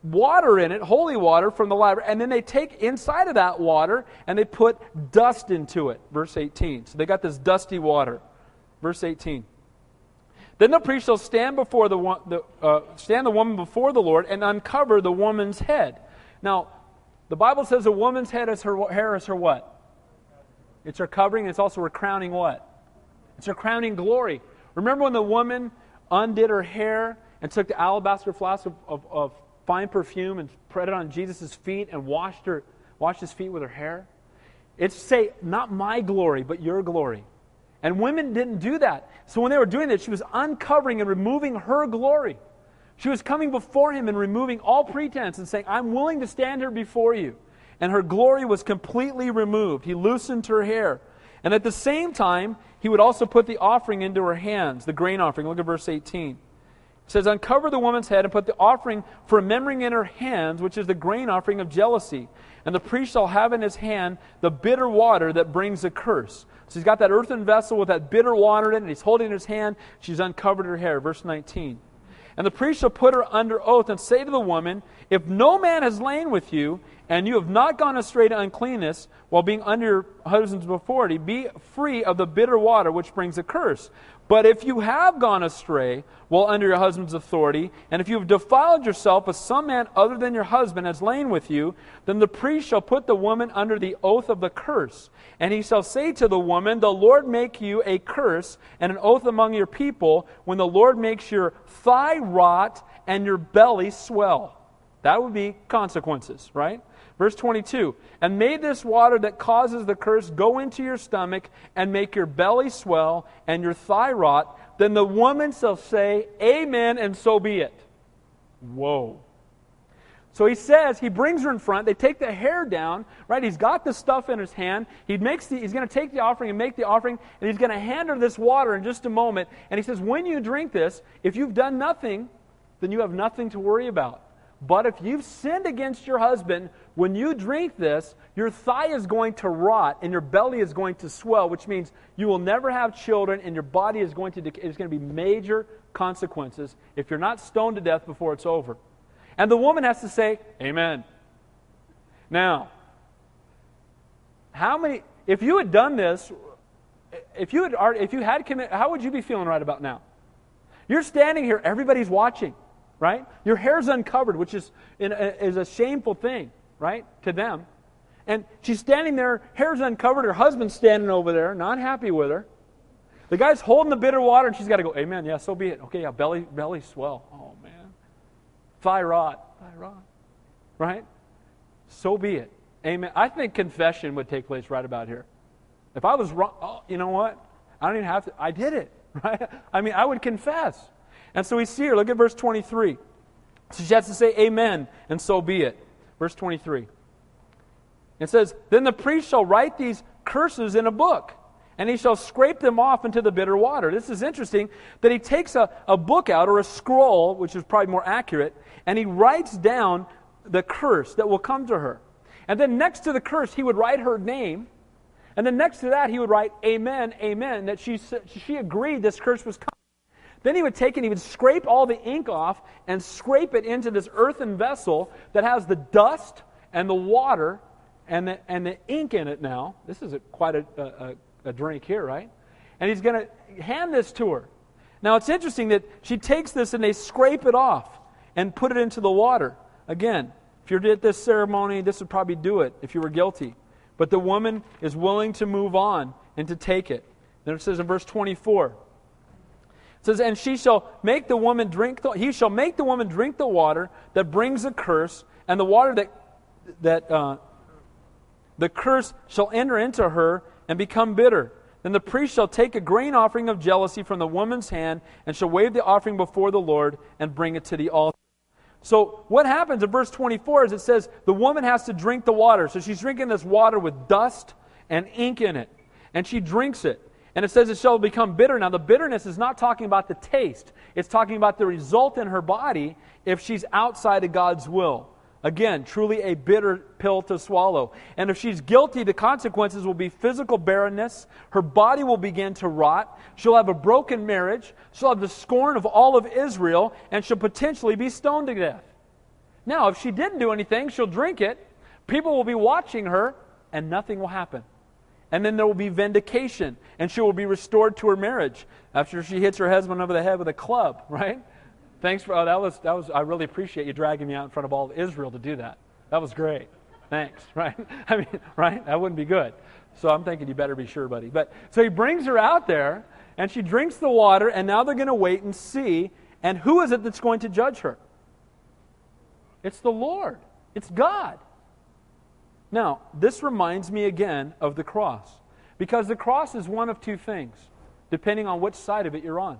water in it, holy water from the laver, and then they take inside of that water and they put dust into it. Verse 18. So they got this dusty water. Verse 18. Then the priest shall stand before the, the uh, stand the woman before the Lord and uncover the woman's head. Now, the Bible says a woman's head is her hair is her what? It's her covering. It's also her crowning what? It's her crowning glory. Remember when the woman undid her hair and took the alabaster flask of, of, of fine perfume and spread it on Jesus' feet and washed her washed his feet with her hair? It's say, not my glory, but your glory. And women didn't do that. So when they were doing that, she was uncovering and removing her glory. She was coming before him and removing all pretense and saying, I'm willing to stand here before you. And her glory was completely removed. He loosened her hair. And at the same time, he would also put the offering into her hands, the grain offering. Look at verse 18. It says, Uncover the woman's head and put the offering for remembering in her hands, which is the grain offering of jealousy. And the priest shall have in his hand the bitter water that brings a curse. So he's got that earthen vessel with that bitter water in it, and he's holding in his hand. She's uncovered her hair. Verse 19. And the priest shall put her under oath and say to the woman, If no man has lain with you, and you have not gone astray to uncleanness while being under your husband's authority, be free of the bitter water which brings a curse. But if you have gone astray while under your husband's authority, and if you have defiled yourself with some man other than your husband has lain with you, then the priest shall put the woman under the oath of the curse. And he shall say to the woman, The Lord make you a curse and an oath among your people when the Lord makes your thigh rot and your belly swell. That would be consequences, right? Verse 22 And may this water that causes the curse go into your stomach and make your belly swell and your thigh rot. Then the woman shall say, Amen, and so be it. Whoa. So he says, he brings her in front. They take the hair down, right? He's got the stuff in his hand. He makes the, he's going to take the offering and make the offering, and he's going to hand her this water in just a moment. And he says, When you drink this, if you've done nothing, then you have nothing to worry about. But if you've sinned against your husband, when you drink this, your thigh is going to rot and your belly is going to swell, which means you will never have children and your body is going to decay. There's going to be major consequences if you're not stoned to death before it's over. And the woman has to say, Amen. Now, how many, if you had done this, if you had, if you had committed, how would you be feeling right about now? You're standing here, everybody's watching right? Your hair's uncovered, which is, a, is a shameful thing, right, to them. And she's standing there, hair's uncovered, her husband's standing over there, not happy with her. The guy's holding the bitter water, and she's got to go, Amen, yeah, so be it. Okay, yeah, belly, belly swell. Oh, man. Thigh rot, thigh rot, right? So be it. Amen. I think confession would take place right about here. If I was wrong, oh, you know what? I don't even have to, I did it, right? I mean, I would confess. And so we see here, look at verse 23. So she has to say, Amen, and so be it. Verse 23. It says, Then the priest shall write these curses in a book, and he shall scrape them off into the bitter water. This is interesting that he takes a, a book out, or a scroll, which is probably more accurate, and he writes down the curse that will come to her. And then next to the curse, he would write her name. And then next to that, he would write, Amen, Amen, that she, she agreed this curse was coming. Then he would take and he would scrape all the ink off and scrape it into this earthen vessel that has the dust and the water and the, and the ink in it now. This is a, quite a, a, a drink here, right? And he's going to hand this to her. Now it's interesting that she takes this and they scrape it off and put it into the water. Again, if you're at this ceremony, this would probably do it if you were guilty. But the woman is willing to move on and to take it. Then it says in verse 24 it says, And she shall make the woman drink the, he shall make the woman drink the water that brings a curse, and the water that that uh, the curse shall enter into her and become bitter. Then the priest shall take a grain offering of jealousy from the woman's hand and shall wave the offering before the Lord and bring it to the altar. So, what happens in verse 24 is it says the woman has to drink the water. So, she's drinking this water with dust and ink in it. And she drinks it. And it says it shall become bitter. Now, the bitterness is not talking about the taste, it's talking about the result in her body if she's outside of God's will. Again, truly a bitter pill to swallow. And if she's guilty, the consequences will be physical barrenness. Her body will begin to rot. She'll have a broken marriage. She'll have the scorn of all of Israel, and she'll potentially be stoned to death. Now, if she didn't do anything, she'll drink it. People will be watching her, and nothing will happen. And then there will be vindication, and she will be restored to her marriage after she hits her husband over the head with a club, right? Thanks for oh, that was that was I really appreciate you dragging me out in front of all of Israel to do that. That was great. Thanks, right? I mean, right? That wouldn't be good. So I'm thinking you better be sure, buddy. But so he brings her out there, and she drinks the water, and now they're going to wait and see. And who is it that's going to judge her? It's the Lord. It's God. Now, this reminds me again of the cross. Because the cross is one of two things, depending on which side of it you're on.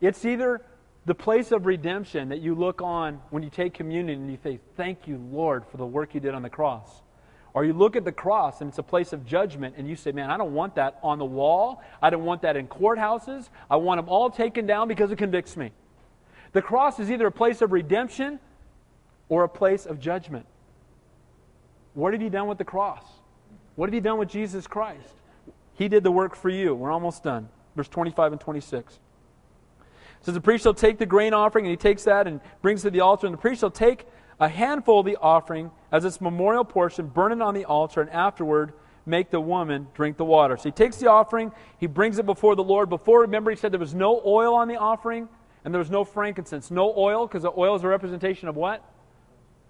It's either the place of redemption that you look on when you take communion and you say, Thank you, Lord, for the work you did on the cross. Or you look at the cross and it's a place of judgment and you say, Man, I don't want that on the wall. I don't want that in courthouses. I want them all taken down because it convicts me. The cross is either a place of redemption or a place of judgment. What have you done with the cross? What have you done with Jesus Christ? He did the work for you. We're almost done. Verse 25 and 26. It says, The priest shall take the grain offering, and he takes that and brings it to the altar, and the priest shall take a handful of the offering as its memorial portion, burn it on the altar, and afterward make the woman drink the water. So he takes the offering, he brings it before the Lord. Before, remember, he said there was no oil on the offering, and there was no frankincense. No oil, because the oil is a representation of what?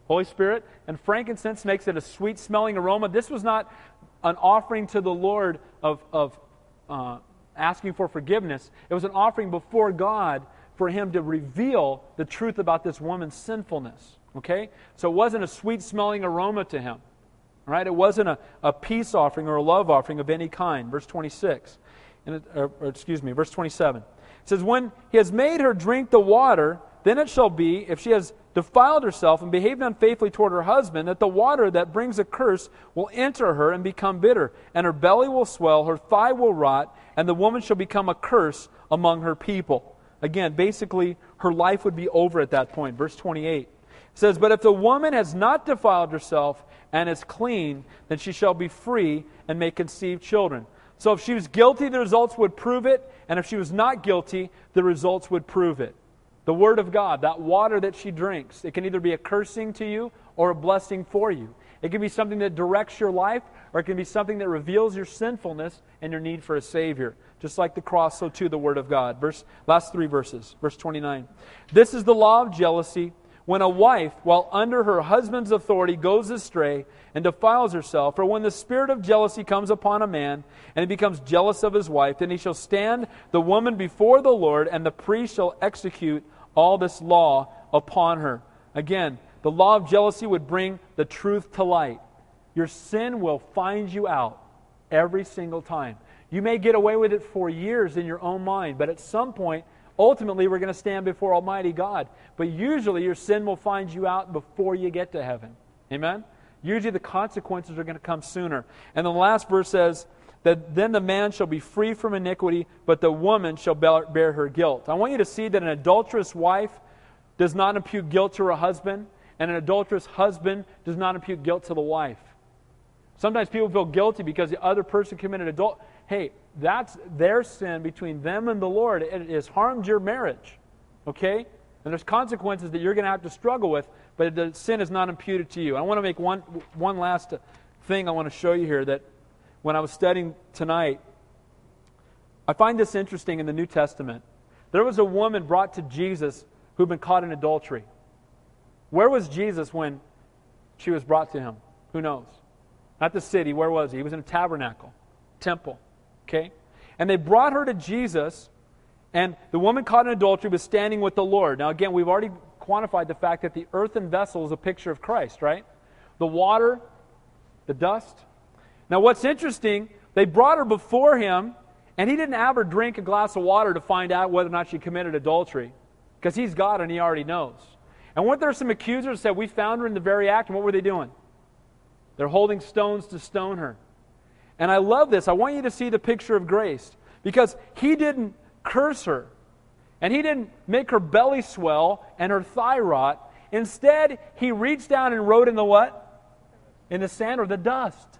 Holy Spirit. And frankincense makes it a sweet smelling aroma. This was not an offering to the Lord of, of uh, asking for forgiveness, it was an offering before God for Him to reveal the truth about this woman's sinfulness. Okay? So it wasn't a sweet smelling aroma to Him. Right? It wasn't a, a peace offering or a love offering of any kind. Verse 26. It, or, or excuse me, verse 27. It says, When he has made her drink the water, then it shall be, if she has defiled herself and behaved unfaithfully toward her husband, that the water that brings a curse will enter her and become bitter, and her belly will swell, her thigh will rot, and the woman shall become a curse among her people. Again, basically, her life would be over at that point. Verse 28 says, But if the woman has not defiled herself and is clean, then she shall be free and may conceive children. So if she was guilty, the results would prove it, and if she was not guilty, the results would prove it. The Word of God, that water that she drinks, it can either be a cursing to you or a blessing for you. It can be something that directs your life, or it can be something that reveals your sinfulness and your need for a Savior. Just like the cross, so too the Word of God. Verse, last three verses. Verse 29. This is the law of jealousy. When a wife, while under her husband's authority, goes astray and defiles herself, for when the spirit of jealousy comes upon a man, and he becomes jealous of his wife, then he shall stand the woman before the Lord, and the priest shall execute all this law upon her. Again, the law of jealousy would bring the truth to light. Your sin will find you out every single time. You may get away with it for years in your own mind, but at some point, ultimately, we're going to stand before Almighty God. But usually, your sin will find you out before you get to heaven. Amen? Usually, the consequences are going to come sooner. And the last verse says, that then the man shall be free from iniquity, but the woman shall bear her guilt. I want you to see that an adulterous wife does not impute guilt to her husband, and an adulterous husband does not impute guilt to the wife. Sometimes people feel guilty because the other person committed adult. Hey, that's their sin between them and the Lord. It has harmed your marriage. Okay? And there's consequences that you're going to have to struggle with, but the sin is not imputed to you. I want to make one, one last thing I want to show you here that when I was studying tonight, I find this interesting in the New Testament. There was a woman brought to Jesus who'd been caught in adultery. Where was Jesus when she was brought to him? Who knows? Not the city. Where was he? He was in a tabernacle, temple. Okay? And they brought her to Jesus, and the woman caught in adultery was standing with the Lord. Now, again, we've already quantified the fact that the earthen vessel is a picture of Christ, right? The water, the dust, now, what's interesting, they brought her before him, and he didn't have her drink a glass of water to find out whether or not she committed adultery, because he's God and he already knows. And weren't there some accusers that said, We found her in the very act, and what were they doing? They're holding stones to stone her. And I love this. I want you to see the picture of grace, because he didn't curse her, and he didn't make her belly swell and her thigh rot. Instead, he reached down and wrote in the what? In the sand or the dust.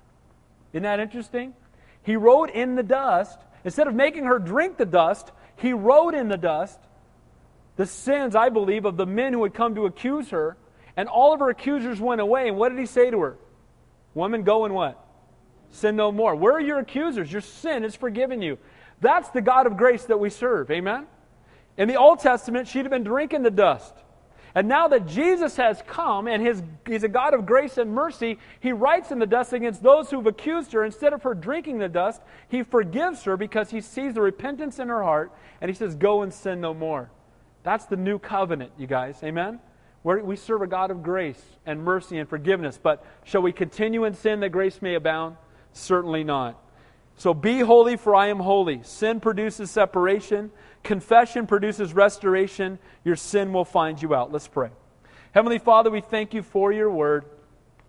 Isn't that interesting? He wrote in the dust, instead of making her drink the dust, he wrote in the dust the sins, I believe, of the men who had come to accuse her. And all of her accusers went away. And what did he say to her? Woman, go and what? sin no more. Where are your accusers? Your sin is forgiven you. That's the God of grace that we serve. Amen? In the Old Testament, she'd have been drinking the dust. And now that Jesus has come and his, he's a God of grace and mercy, he writes in the dust against those who've accused her. Instead of her drinking the dust, he forgives her because he sees the repentance in her heart and he says, Go and sin no more. That's the new covenant, you guys. Amen? We're, we serve a God of grace and mercy and forgiveness. But shall we continue in sin that grace may abound? Certainly not. So be holy, for I am holy. Sin produces separation. Confession produces restoration. Your sin will find you out. Let's pray. Heavenly Father, we thank you for your word.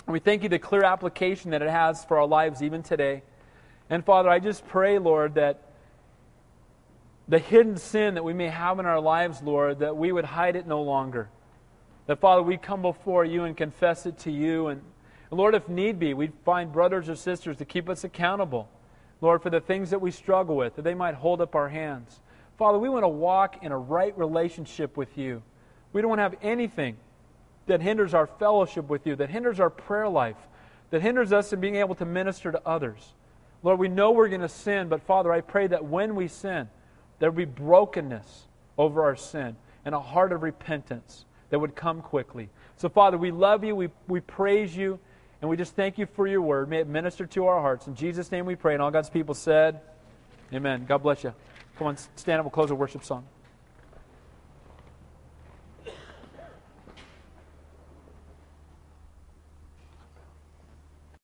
And we thank you the clear application that it has for our lives even today. And Father, I just pray, Lord, that the hidden sin that we may have in our lives, Lord, that we would hide it no longer. That, Father, we come before you and confess it to you. And, Lord, if need be, we'd find brothers or sisters to keep us accountable. Lord, for the things that we struggle with, that they might hold up our hands. Father, we want to walk in a right relationship with you. We don't want to have anything that hinders our fellowship with you, that hinders our prayer life, that hinders us in being able to minister to others. Lord, we know we're going to sin, but Father, I pray that when we sin, there be brokenness over our sin and a heart of repentance that would come quickly. So, Father, we love you, we, we praise you, and we just thank you for your word. May it minister to our hearts. In Jesus' name we pray. And all God's people said, Amen. God bless you. Come on, stand up. We'll close our worship song.